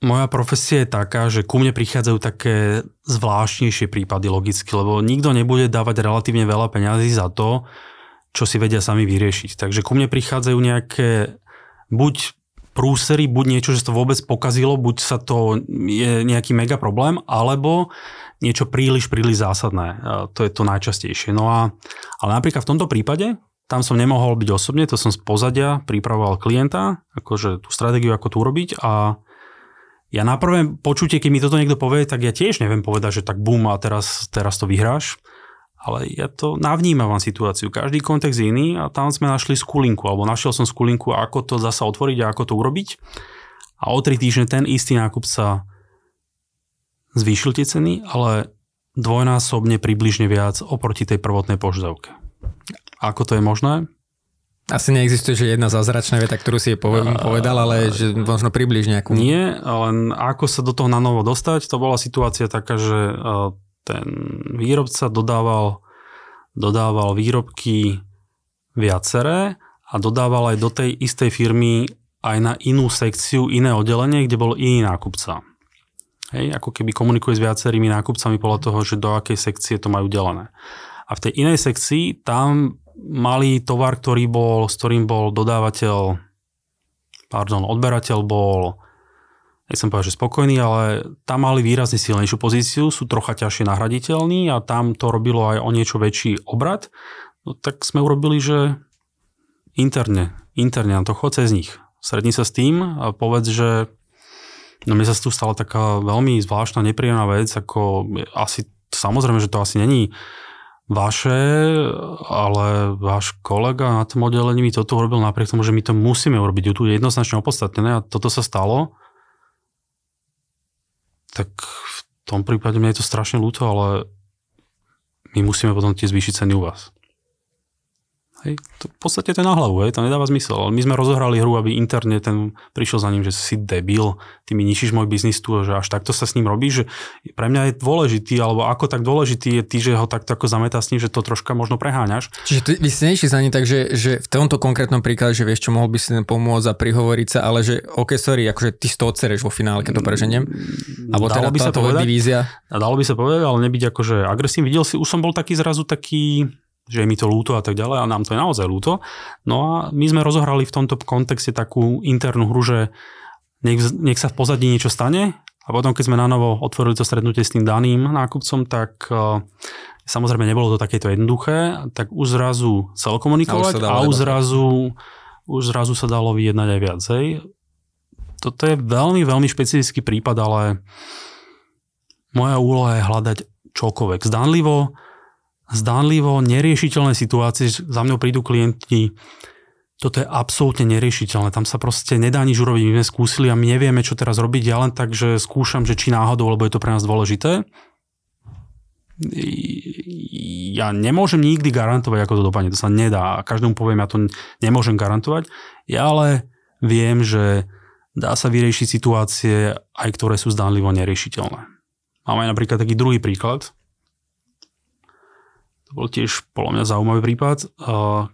moja profesia je taká, že ku mne prichádzajú také zvláštnejšie prípady logicky, lebo nikto nebude dávať relatívne veľa peňazí za to, čo si vedia sami vyriešiť. Takže ku mne prichádzajú nejaké buď prúsery, buď niečo, že to vôbec pokazilo, buď sa to je nejaký mega problém, alebo niečo príliš, príliš zásadné. To je to najčastejšie. No a, ale napríklad v tomto prípade, tam som nemohol byť osobne, to som z pozadia pripravoval klienta, akože tú stratégiu, ako to urobiť a ja na prvé počutie, keď mi toto niekto povie, tak ja tiež neviem povedať, že tak bum a teraz, teraz to vyhráš. Ale ja to navnímavam situáciu. Každý kontext je iný a tam sme našli skulinku, alebo našiel som skulinku, ako to zasa otvoriť a ako to urobiť. A o tri týždne ten istý nákupca zvýšil tie ceny, ale dvojnásobne približne viac oproti tej prvotnej požiadavke. Ako to je možné? Asi neexistuje, že jedna zázračná veta, ktorú si je povedal, ale že možno približne nejakú. Nie, len ako sa do toho na novo dostať, to bola situácia taká, že ten výrobca dodával, dodával výrobky viaceré a dodával aj do tej istej firmy aj na inú sekciu, iné oddelenie, kde bol iný nákupca. Hej, ako keby komunikuje s viacerými nákupcami podľa toho, že do akej sekcie to majú delené. A v tej inej sekcii tam mali tovar, ktorý bol, s ktorým bol dodávateľ, pardon, odberateľ bol nechcem povedať, že spokojný, ale tam mali výrazne silnejšiu pozíciu, sú trocha ťažšie nahraditeľní a tam to robilo aj o niečo väčší obrad. No tak sme urobili, že interne, interne na to chod cez nich. Sredni sa s tým a povedz, že no mne sa tu stala taká veľmi zvláštna, nepríjemná vec, ako asi, samozrejme, že to asi není vaše, ale váš kolega na tom oddelení mi toto urobil napriek tomu, že my to musíme urobiť. Tu je jednoznačne opodstatnené a toto sa stalo tak v tom prípade mne je to strašne ľúto, ale my musíme potom tie zvýšiť ceny u vás. Hej, to v podstate to je na hlavu, hej, to nedáva zmysel. Ale my sme rozohrali hru, aby interne ten prišiel za ním, že si debil, ty mi ničíš môj biznis tu, že až takto sa s ním robí, že pre mňa je dôležitý, alebo ako tak dôležitý je ty, že ho takto ako zametá s ním, že to troška možno preháňaš. Čiže ty, vy ste nešli za ním tak, že, že v tomto konkrétnom príklade, že vieš, čo mohol by si pomôcť a prihovoriť sa, ale že OK, sorry, akože ty to odsereš vo finále, keď to preženiem. Alebo dalo teda by sa povedať, divízia. Dalo by sa povedať, ale nebyť akože agresívny. Videl si, už som bol taký zrazu taký, že je mi to ľúto a tak ďalej a nám to je naozaj ľúto. No a my sme rozohrali v tomto kontexte takú internú hru, že nech, nech sa v pozadí niečo stane a potom, keď sme na novo otvorili to stretnutie s tým daným nákupcom, tak uh, samozrejme nebolo to takéto jednoduché, tak už zrazu chcel komunikovať a, už, a už zrazu, už zrazu sa dalo vyjednať aj viacej. Toto je veľmi, veľmi špecifický prípad, ale moja úloha je hľadať čokoľvek. Zdanlivo zdánlivo neriešiteľné situácie, za mňou prídu klienti, toto je absolútne neriešiteľné, tam sa proste nedá nič urobiť, my sme skúsili a my nevieme, čo teraz robiť, ja len tak, že skúšam, že či náhodou, lebo je to pre nás dôležité. Ja nemôžem nikdy garantovať, ako to dopadne, to sa nedá. Každému poviem, ja to nemôžem garantovať. Ja ale viem, že dá sa vyriešiť situácie, aj ktoré sú zdánlivo neriešiteľné. Máme napríklad taký druhý príklad, to bol tiež podľa mňa zaujímavý prípad,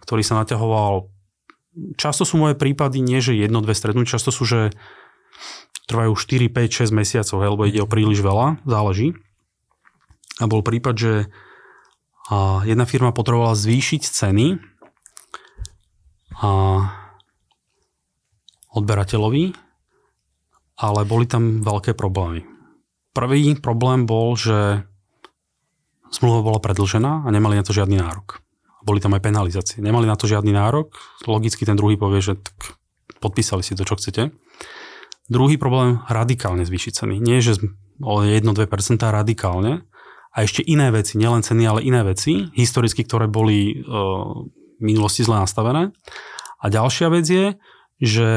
ktorý sa naťahoval. Často sú moje prípady nie, že jedno, dve stretnutia, často sú, že trvajú 4, 5, 6 mesiacov, lebo ide o príliš veľa, záleží. A bol prípad, že jedna firma potrebovala zvýšiť ceny a odberateľovi, ale boli tam veľké problémy. Prvý problém bol, že Zmluva bola predlžená a nemali na to žiadny nárok. Boli tam aj penalizácie. Nemali na to žiadny nárok. Logicky ten druhý povie, že tak podpísali si to, čo chcete. Druhý problém, radikálne zvýšiť ceny. Nie, že o 1-2% radikálne. A ešte iné veci, nielen ceny, ale iné veci, historicky, ktoré boli e, minulosti zle nastavené. A ďalšia vec je, že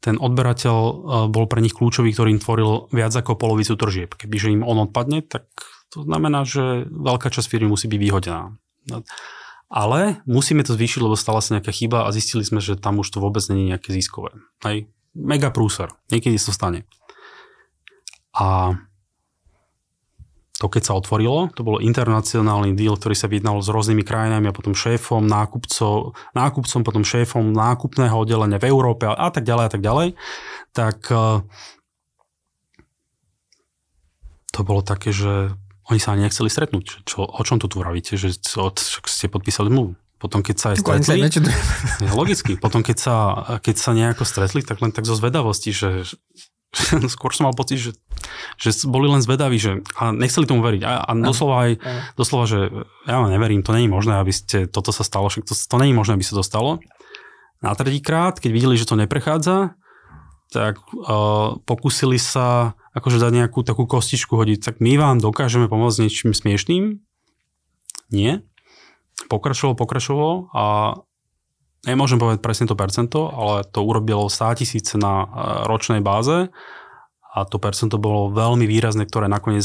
ten odberateľ e, bol pre nich kľúčový, ktorý im tvoril viac ako polovicu tržieb. Kebyže im on odpadne, tak to znamená, že veľká časť firmy musí byť vyhodená. Ale musíme to zvýšiť, lebo stala sa nejaká chyba a zistili sme, že tam už to vôbec není nejaké ziskové. Hej. Mega prúser. Niekedy sa to stane. A to keď sa otvorilo, to bol internacionálny deal, ktorý sa vyjednal s rôznymi krajinami a potom šéfom, nákupcom, nákupcom, potom šéfom nákupného oddelenia v Európe a, tak ďalej a tak ďalej, tak uh, to bolo také, že oni sa ani nechceli stretnúť. Čo, o čom tu vravíte? Že čo, ste podpísali zmluvu. Potom keď sa aj stretli, logicky, potom keď sa, keď sa nejako stretli, tak len tak zo zvedavosti, že, že skôr som mal pocit, že, že boli len zvedaví, že a nechceli tomu veriť. A, a doslova aj, doslova, že ja vám neverím, to není možné, aby ste, toto sa stalo, však to, to není možné, aby sa to stalo. Na tretíkrát, keď videli, že to neprechádza, tak uh, pokúsili sa akože dať nejakú takú kostičku hodiť, tak my vám dokážeme pomôcť niečím smiešným? Nie. Pokračovalo, pokračovalo a nemôžem povedať presne to percento, ale to urobilo 100 tisíc na e, ročnej báze a to percento bolo veľmi výrazné, ktoré nakoniec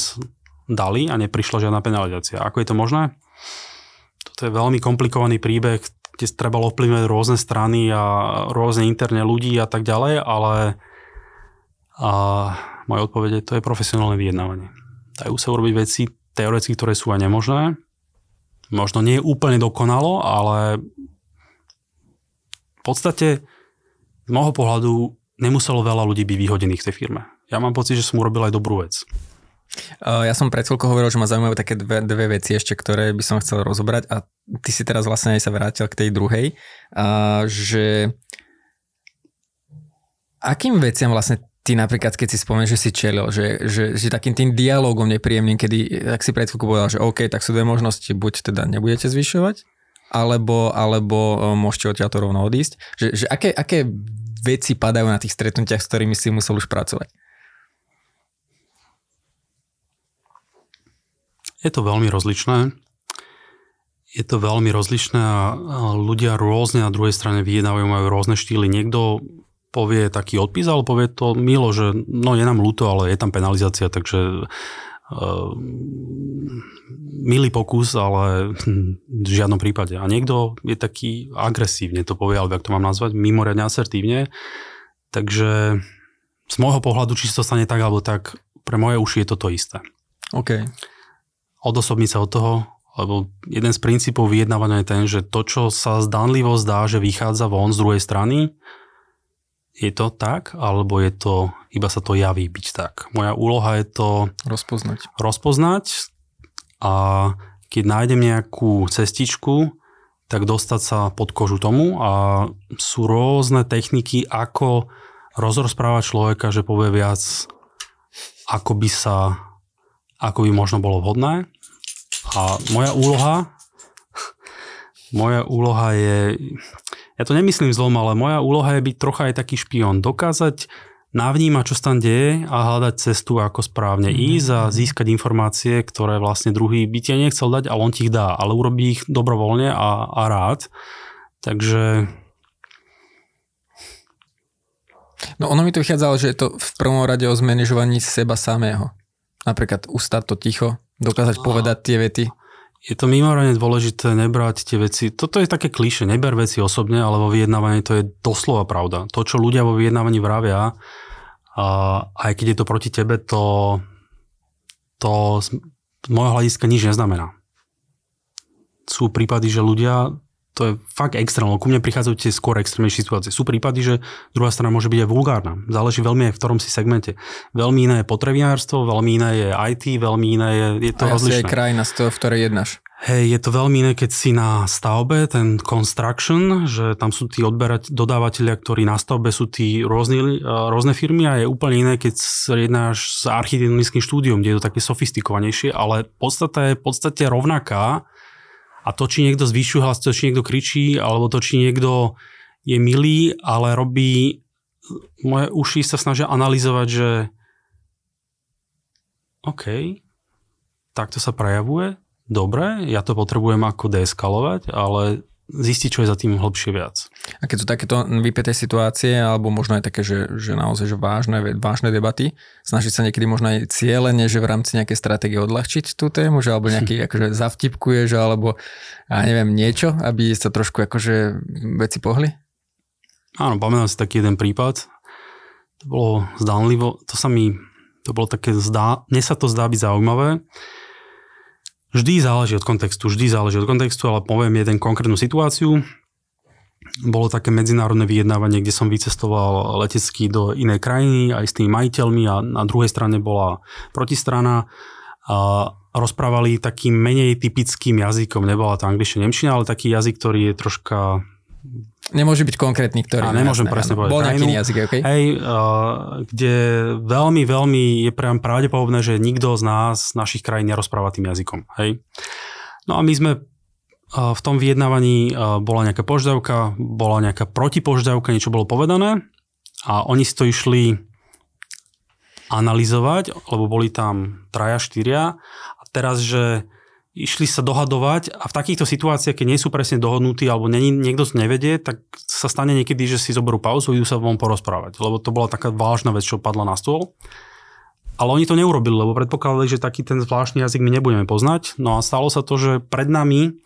dali a neprišla žiadna penalizácia. Ako je to možné? Toto je veľmi komplikovaný príbeh, kde trebalo ovplyvňovať rôzne strany a rôzne interne ľudí a tak ďalej, ale a moja odpoveď je, to je profesionálne vyjednávanie. Dajú sa urobiť veci teoreticky, ktoré sú aj nemožné. Možno nie úplne dokonalo, ale v podstate z môjho pohľadu nemuselo veľa ľudí byť vyhodených v tej firme. Ja mám pocit, že som urobil aj dobrú vec. Ja som pred chvíľkou hovoril, že ma zaujímajú také dve, dve veci ešte, ktoré by som chcel rozobrať a ty si teraz vlastne aj sa vrátil k tej druhej, a že akým veciam vlastne ty napríklad, keď si spomenieš, že si čelil, že, že, že takým tým dialogom nepríjemným, kedy, ak si pred chvíľkou povedal, že OK, tak sú dve možnosti, buď teda nebudete zvyšovať, alebo, alebo e, môžete odtiaľ to rovno odísť. Že, že aké, aké veci padajú na tých stretnutiach, s ktorými si musel už pracovať? Je to veľmi rozličné. Je to veľmi rozlišné a ľudia rôzne na druhej strane vyjednávajú, majú rôzne štýly. Niekto povie taký odpis, ale povie to milo, že no je nám ľúto, ale je tam penalizácia, takže uh, milý pokus, ale v žiadnom prípade. A niekto je taký agresívne to povie, alebo ak to mám nazvať, mimoriadne asertívne. Takže z môjho pohľadu, či to stane tak alebo tak, pre moje uši je to to isté. OK. Odosobniť sa od toho, lebo jeden z princípov vyjednávania je ten, že to, čo sa zdanlivo zdá, že vychádza von z druhej strany, je to tak, alebo je to, iba sa to javí byť tak. Moja úloha je to rozpoznať. rozpoznať a keď nájdem nejakú cestičku, tak dostať sa pod kožu tomu a sú rôzne techniky, ako rozrozprávať človeka, že povie viac, ako by sa, ako by možno bolo vhodné. A moja úloha, moja úloha je, ja to nemyslím zlom, ale moja úloha je byť trocha aj taký špion. Dokázať navnímať, čo sa tam deje a hľadať cestu, ako správne mm-hmm. ísť a získať informácie, ktoré vlastne druhý by ti nechcel dať, ale on ti ich dá, ale urobí ich dobrovoľne a, a rád. Takže... No ono mi to vychádzalo, že je to v prvom rade o zmanéžovaní seba samého. Napríklad ustať to ticho, dokázať povedať tie vety je to mimoriadne dôležité nebrať tie veci. Toto je také kliše, neber veci osobne, ale vo vyjednávaní to je doslova pravda. To, čo ľudia vo vyjednávaní vravia, a aj keď je to proti tebe, to, to z môjho hľadiska nič neznamená. Sú prípady, že ľudia to je fakt extrém, ku mne prichádzajú tie skôr extrémnejšie situácie. Sú prípady, že druhá strana môže byť aj vulgárna. Záleží veľmi aj v ktorom si segmente. Veľmi iné je potravinárstvo, veľmi iné je IT, veľmi iné je, je to a rozlišné. je krajina, z toho, v ktorej jednáš. Hej, je to veľmi iné, keď si na stavbe, ten construction, že tam sú tí odberať, dodávateľia, ktorí na stavbe sú tí rôzne, rôzne firmy a je úplne iné, keď jednáš s architektonickým štúdiom, kde je to také sofistikovanejšie, ale podstata je v podstate rovnaká a to, či niekto zvyšuje hlas, to, či niekto kričí, alebo to, či niekto je milý, ale robí... Moje uši sa snažia analyzovať, že OK, takto sa prejavuje, dobre, ja to potrebujem ako deeskalovať, ale zistiť, čo je za tým hlbšie viac. A keď sú takéto vypäté situácie, alebo možno aj také, že, že naozaj že vážne, vážne debaty, snažiť sa niekedy možno aj cieľene, že v rámci nejakej stratégie odľahčiť tú tému, že alebo nejaký akože zavtipkuješ, alebo ja neviem, niečo, aby sa trošku akože veci pohli? Áno, pamätám si taký jeden prípad. To bolo zdánlivo, to sa mi, to bolo také zdá, mne sa to zdá byť zaujímavé Vždy záleží od kontextu, vždy záleží od kontextu, ale poviem jeden konkrétnu situáciu. Bolo také medzinárodné vyjednávanie, kde som vycestoval letecky do inej krajiny aj s tými majiteľmi a na druhej strane bola protistrana. A rozprávali takým menej typickým jazykom, nebola to angličtina, nemčina, ale taký jazyk, ktorý je troška Nemôže byť konkrétny, ktorý... A nemôžem presne povedať. Bol nejaký jazyk, okay? Hej, uh, kde veľmi, veľmi je priam pravdepodobné, že nikto z nás, našich krajín nerozpráva tým jazykom. Hej. No a my sme uh, v tom vyjednávaní uh, bola nejaká požiadavka, bola nejaká protipožiadavka, niečo bolo povedané a oni si to išli analyzovať, lebo boli tam traja, štyria a teraz, že išli sa dohadovať a v takýchto situáciách, keď nie sú presne dohodnutí alebo nie, niekto nevedie, tak sa stane niekedy, že si zoberú pauzu a idú sa von porozprávať, lebo to bola taká vážna vec, čo padla na stôl. Ale oni to neurobili, lebo predpokladali, že taký ten zvláštny jazyk my nebudeme poznať. No a stalo sa to, že pred nami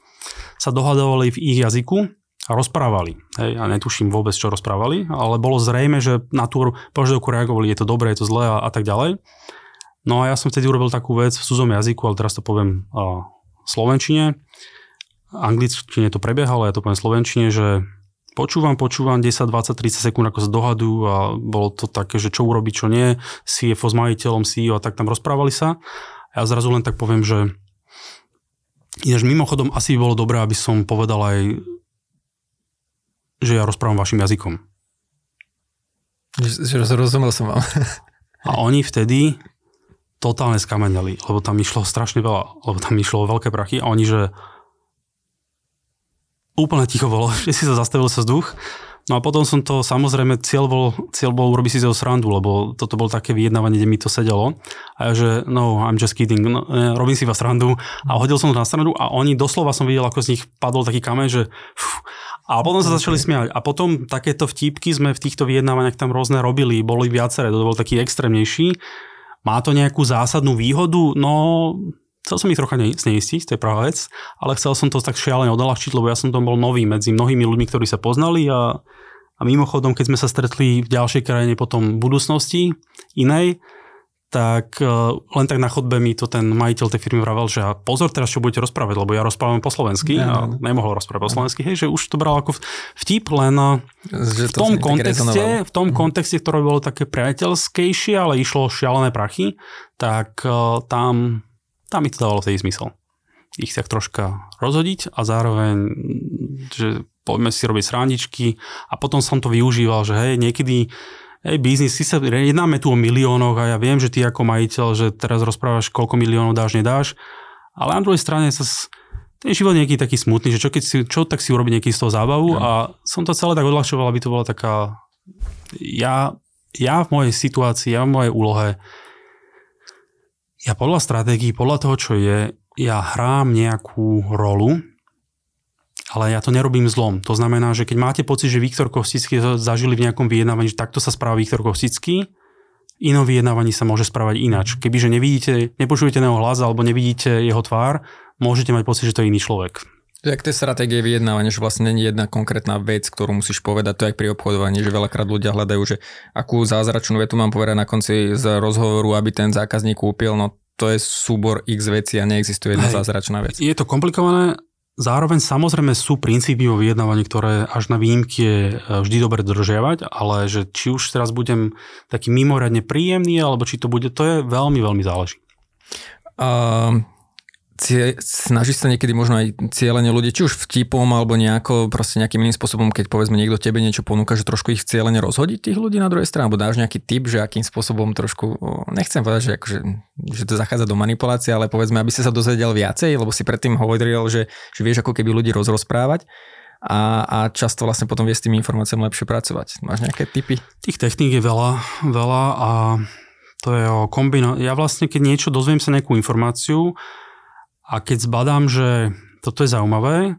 sa dohadovali v ich jazyku a rozprávali. Hej, a netuším vôbec, čo rozprávali, ale bolo zrejme, že na tú požiadavku reagovali, je to dobré, je to zlé a, a tak ďalej. No a ja som vtedy urobil takú vec v cudzom jazyku, ale teraz to poviem slovenčine, angličtine to prebiehalo, ja to poviem slovenčine, že počúvam, počúvam 10, 20, 30 sekúnd, ako sa dohadujú a bolo to také, že čo urobiť, čo nie. CFO s majiteľom, CEO a tak tam rozprávali sa. Ja zrazu len tak poviem, že ináč mimochodom asi by bolo dobré, aby som povedal aj, že ja rozprávam vašim jazykom. Že, že rozumel som vám. A oni vtedy totálne skameneli, lebo tam išlo strašne veľa, lebo tam išlo veľké prachy a oni, že úplne ticho bolo, že si sa zastavil sa vzduch. No a potom som to, samozrejme, cieľ bol, cieľ bol urobiť si z srandu, lebo toto bol také vyjednávanie, kde mi to sedelo. A ja, že no, I'm just kidding, no, robím si vás srandu a hodil som to na stranu a oni doslova som videl, ako z nich padol taký kameň, že fú, a potom sa začali smiať. A potom takéto vtipky sme v týchto vyjednávaniach tam rôzne robili, boli viaceré, to bol taký extrémnejší. Má to nejakú zásadnú výhodu? No, Chcel som ich trocha zneistiť, to je pravá vec, ale chcel som to tak šialene odľahčiť, lebo ja som tam bol nový medzi mnohými ľuďmi, ktorí sa poznali a, a mimochodom, keď sme sa stretli v ďalšej krajine potom v budúcnosti inej, tak uh, len tak na chodbe mi to ten majiteľ tej firmy vravel, že pozor teraz, čo budete rozprávať, lebo ja rozprávam po slovensky ja, a nemohol rozprávať po slovensky, hej, že už to bral ako vtip, len uh, v tom kontexte, v tom kontexte, ktoré bolo také priateľskejšie, ale išlo šialené prachy, tak uh, tam tam mi to dávalo vtedy zmysel. Ich tak troška rozhodiť a zároveň, že poďme si robiť srandičky. A potom som to využíval, že hej, niekedy hej, biznis, si sa, jednáme tu o miliónoch a ja viem, že ty ako majiteľ, že teraz rozprávaš, koľko miliónov dáš, nedáš, ale na druhej strane sa ten život je nejaký taký smutný, že čo, keď si, čo tak si urobiť nejaký z toho zábavu ja. a som to celé tak odľahčoval, aby to bola taká, ja, ja v mojej situácii, ja v mojej úlohe ja podľa stratégií, podľa toho, čo je, ja hrám nejakú rolu, ale ja to nerobím zlom. To znamená, že keď máte pocit, že Viktor Kostický zažili v nejakom vyjednávaní, že takto sa správa Viktor Kostický, inom vyjednávaní sa môže správať ináč. Kebyže nevidíte, nepočujete jeho hlas alebo nevidíte jeho tvár, môžete mať pocit, že to je iný človek. Jak tie stratégie vyjednávania, že vlastne není jedna konkrétna vec, ktorú musíš povedať, to je aj pri obchodovaní, že veľakrát ľudia hľadajú, že akú zázračnú vetu mám povedať na konci z rozhovoru, aby ten zákazník kúpil, no to je súbor x vecí a neexistuje jedna Hej, zázračná vec. Je to komplikované, zároveň samozrejme sú princípy o vyjednávaní, ktoré až na výnimky je e, vždy dobre dodržiavať, ale že či už teraz budem taký mimoriadne príjemný, alebo či to bude, to je veľmi, veľmi záleží. Uh, cie, snaží sa niekedy možno aj cieľene ľudí, či už vtipom alebo nejako, proste nejakým iným spôsobom, keď povedzme niekto tebe niečo ponúka, že trošku ich cieľene rozhodiť tých ľudí na druhej strane, alebo dáš nejaký tip, že akým spôsobom trošku, nechcem povedať, že, akože, že to zachádza do manipulácie, ale povedzme, aby si sa dozvedel viacej, lebo si predtým hovoril, že, že vieš ako keby ľudí rozrozprávať a, a často vlastne potom vie s tými informáciami lepšie pracovať. Máš nejaké tipy? Tých techník je veľa, veľa a to je o kombino... Ja vlastne, keď niečo dozviem sa nejakú informáciu, a keď zbadám, že toto je zaujímavé,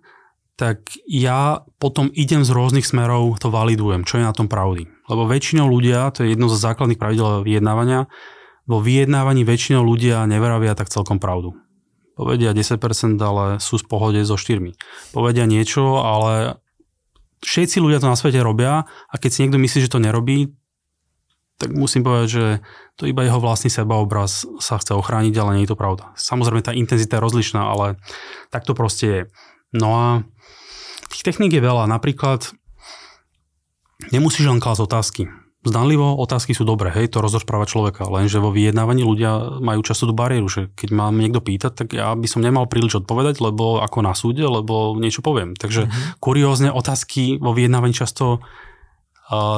tak ja potom idem z rôznych smerov, to validujem, čo je na tom pravdy. Lebo väčšinou ľudia, to je jedno zo základných pravidel vyjednávania, vo vyjednávaní väčšinou ľudia neveravia tak celkom pravdu. Povedia 10%, ale sú v pohode so štyrmi. Povedia niečo, ale všetci ľudia to na svete robia a keď si niekto myslí, že to nerobí, tak musím povedať, že to iba jeho vlastný sebaobraz sa chce ochrániť, ale nie je to pravda. Samozrejme tá intenzita je rozlišná, ale tak to proste je. No a tých techník je veľa. Napríklad nemusíš len klásť otázky. Zdanlivo otázky sú dobré, hej, to rozpráva človeka, lenže vo vyjednávaní ľudia majú často tú bariéru, že keď mám niekto pýtať, tak ja by som nemal príliš odpovedať, lebo ako na súde, lebo niečo poviem. Takže mm-hmm. kuriózne otázky vo vyjednávaní často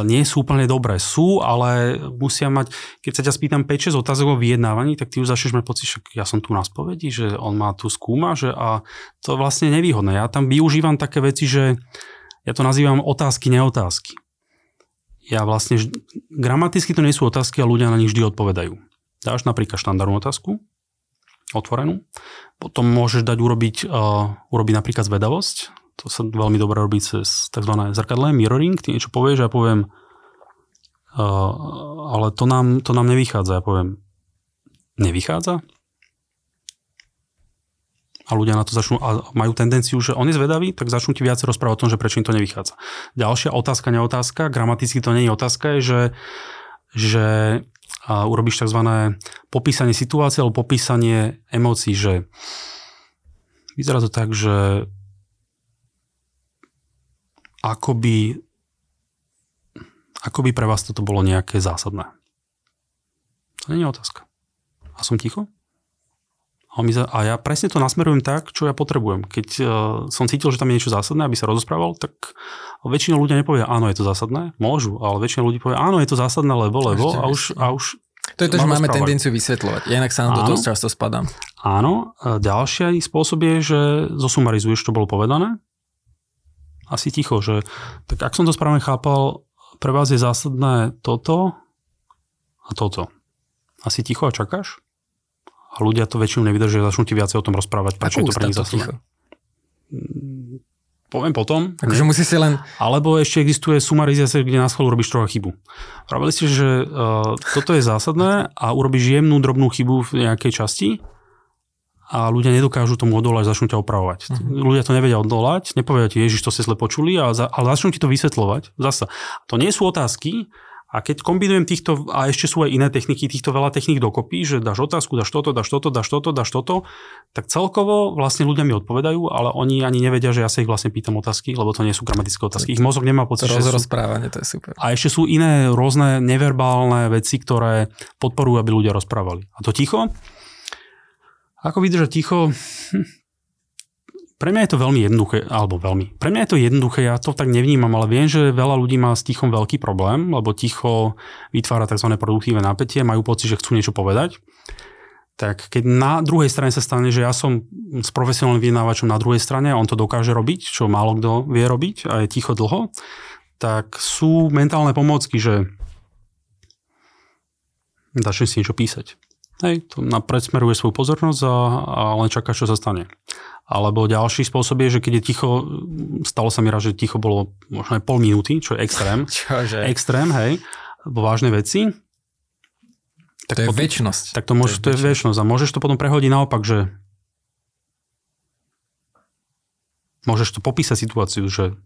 nie sú úplne dobré. Sú, ale musia mať, keď sa ťa spýtam 5-6 otázok o vyjednávaní, tak ty už začneš mať pocit, že ja som tu na spovedi, že on má tu skúma, že a to vlastne nevýhodné. Ja tam využívam také veci, že ja to nazývam otázky, neotázky. Ja vlastne, gramaticky to nie sú otázky a ľudia na nich vždy odpovedajú. Dáš napríklad štandardnú otázku, otvorenú, potom môžeš dať urobiť, uh, urobiť napríklad zvedavosť, to sa veľmi dobre robí cez tzv. zrkadlé, mirroring, ty niečo povieš a ja poviem, uh, ale to nám, to nám nevychádza. Ja poviem, nevychádza? A ľudia na to začnú, a majú tendenciu, že on je zvedavý, tak začnú ti viacej rozprávať o tom, že prečo im to nevychádza. Ďalšia otázka, neotázka, gramaticky to nie je otázka, je, že, že a urobíš tzv. popísanie situácie alebo popísanie emócií, že vyzerá to tak, že ako by, ako by pre vás toto bolo nejaké zásadné. To nie je otázka. A som ticho? A, my za, a ja presne to nasmerujem tak, čo ja potrebujem. Keď uh, som cítil, že tam je niečo zásadné, aby sa rozprával, tak väčšina ľudia nepovie, áno, je to zásadné. Môžu, ale väčšina ľudí povie, áno, je to zásadné, lebo, lebo a už, a už to je to, že máme rozprávať. tendenciu vysvetľovať. Ja inak sa na to dosť často spadám. Áno. Ďalší spôsob je, že zosumarizuješ, čo bolo povedané. Asi ticho, že tak ak som to správne chápal, pre vás je zásadné toto a toto. Asi ticho a čakáš? a ľudia to väčšinou nevydržia, začnú ti viacej o tom rozprávať, prečo je to pre nich zásadné. Mm, poviem potom. Takže musí si len... Alebo ešte existuje sumarizácia, kde na schválu robíš trocha chybu. Pravili ste, že uh, toto je zásadné a urobíš jemnú, drobnú chybu v nejakej časti a ľudia nedokážu tomu odolať, začnú ťa opravovať. Uh-huh. Ľudia to nevedia odolať, nepovedia ti, Ježiš, to ste zle počuli, ale, za, ale začnú ti to vysvetľovať. Zasa. To nie sú otázky, a keď kombinujem týchto, a ešte sú aj iné techniky, týchto veľa techník dokopy, že dáš otázku, dáš toto, dáš toto, dáš toto, dáš toto, tak celkovo vlastne ľudia mi odpovedajú, ale oni ani nevedia, že ja sa ich vlastne pýtam otázky, lebo to nie sú gramatické otázky. Ich mozog nemá pocit, že sú... rozprávanie, to je super. A ešte sú iné rôzne neverbálne veci, ktoré podporujú, aby ľudia rozprávali. A to ticho? Ako vydržať ticho? Hm pre mňa je to veľmi jednoduché, alebo veľmi. Pre mňa je to jednoduché, ja to tak nevnímam, ale viem, že veľa ľudí má s tichom veľký problém, lebo ticho vytvára tzv. produktívne napätie, majú pocit, že chcú niečo povedať. Tak keď na druhej strane sa stane, že ja som s profesionálnym vyjednávačom na druhej strane on to dokáže robiť, čo málo kto vie robiť a je ticho dlho, tak sú mentálne pomôcky, že začne si niečo písať. Hej, to predsmeruje svoju pozornosť a, a len čaká, čo sa stane. Alebo ďalší spôsob je, že keď je ticho, stalo sa mi raz, že ticho bolo možno aj pol minúty, čo je extrém. Čože? Extrém, hej, vo vážnej veci. Tak to je potom, väčšnosť. Tak to, môžeš, to je, to je. A môžeš to potom prehodiť naopak, že môžeš to popísať situáciu, že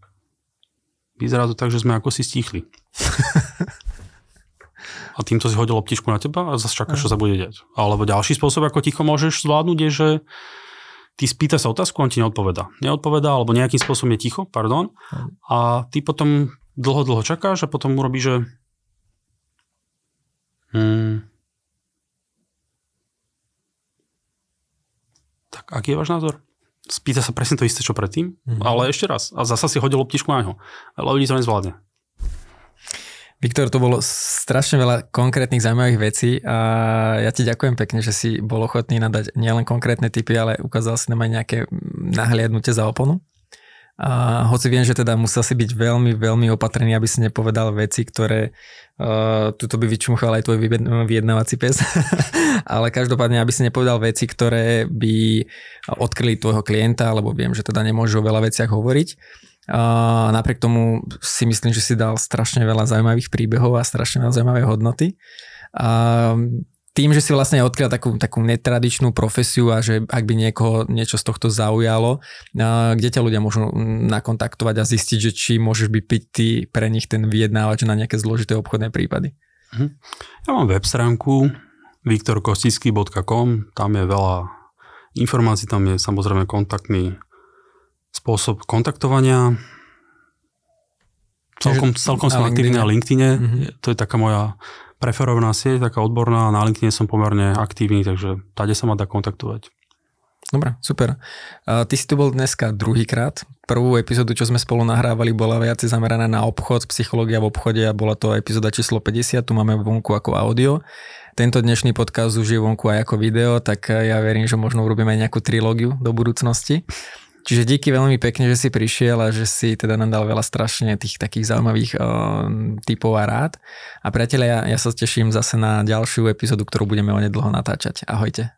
vyzerá to tak, že sme ako si stichli. a týmto si hodil optičku na teba a zase čakáš, čo sa bude diať. Alebo ďalší spôsob, ako ticho môžeš zvládnuť, je, že ty spýta sa otázku, on ti neodpoveda. Neodpoveda, alebo nejakým spôsobom je ticho, pardon. A ty potom dlho, dlho čakáš a potom urobíš, že hmm, tak aký je váš názor? Spýta sa presne to isté, čo predtým, mm-hmm. ale ešte raz. A zasa si hodil optičku na ňo. Ale ľudí to nezvládne. Viktor, to bolo strašne veľa konkrétnych zaujímavých vecí a ja ti ďakujem pekne, že si bol ochotný nadať nielen konkrétne typy, ale ukázal si nám aj nejaké nahliadnutie za oponu. A hoci viem, že teda musel si byť veľmi, veľmi opatrný, aby si nepovedal veci, ktoré uh, tuto by vyčmuchal aj tvoj vyjednávací pes, ale každopádne, aby si nepovedal veci, ktoré by odkryli tvojho klienta, lebo viem, že teda nemôžu o veľa veciach hovoriť. Napriek tomu si myslím, že si dal strašne veľa zaujímavých príbehov a strašne veľa zaujímavé hodnoty. A tým, že si vlastne odkryl takú, takú netradičnú profesiu a že ak by niekoho niečo z tohto zaujalo, kde ťa ľudia môžu nakontaktovať a zistiť, že či môžeš byť ty pre nich ten vyjednávač na nejaké zložité obchodné prípady? Mhm. Ja mám web stránku viktorkostický.com, tam je veľa informácií, tam je samozrejme kontaktný spôsob kontaktovania. Celkom, celkom som aktívny na LinkedIne, mm-hmm. to je taká moja preferovaná sieť, taká odborná, na LinkedIn som pomerne aktívny, takže tade sa ma dá kontaktovať. Dobre, super. ty si tu bol dneska druhýkrát. Prvú epizódu, čo sme spolu nahrávali, bola viac zameraná na obchod, psychológia v obchode a bola to epizóda číslo 50, tu máme vonku ako audio. Tento dnešný podcast už je vonku aj ako video, tak ja verím, že možno urobíme aj nejakú trilógiu do budúcnosti. Čiže díky veľmi pekne, že si prišiel a že si teda nám dal veľa strašne tých takých zaujímavých uh, typov a rád. A priatelia, ja, ja sa teším zase na ďalšiu epizódu, ktorú budeme onedlho natáčať. Ahojte.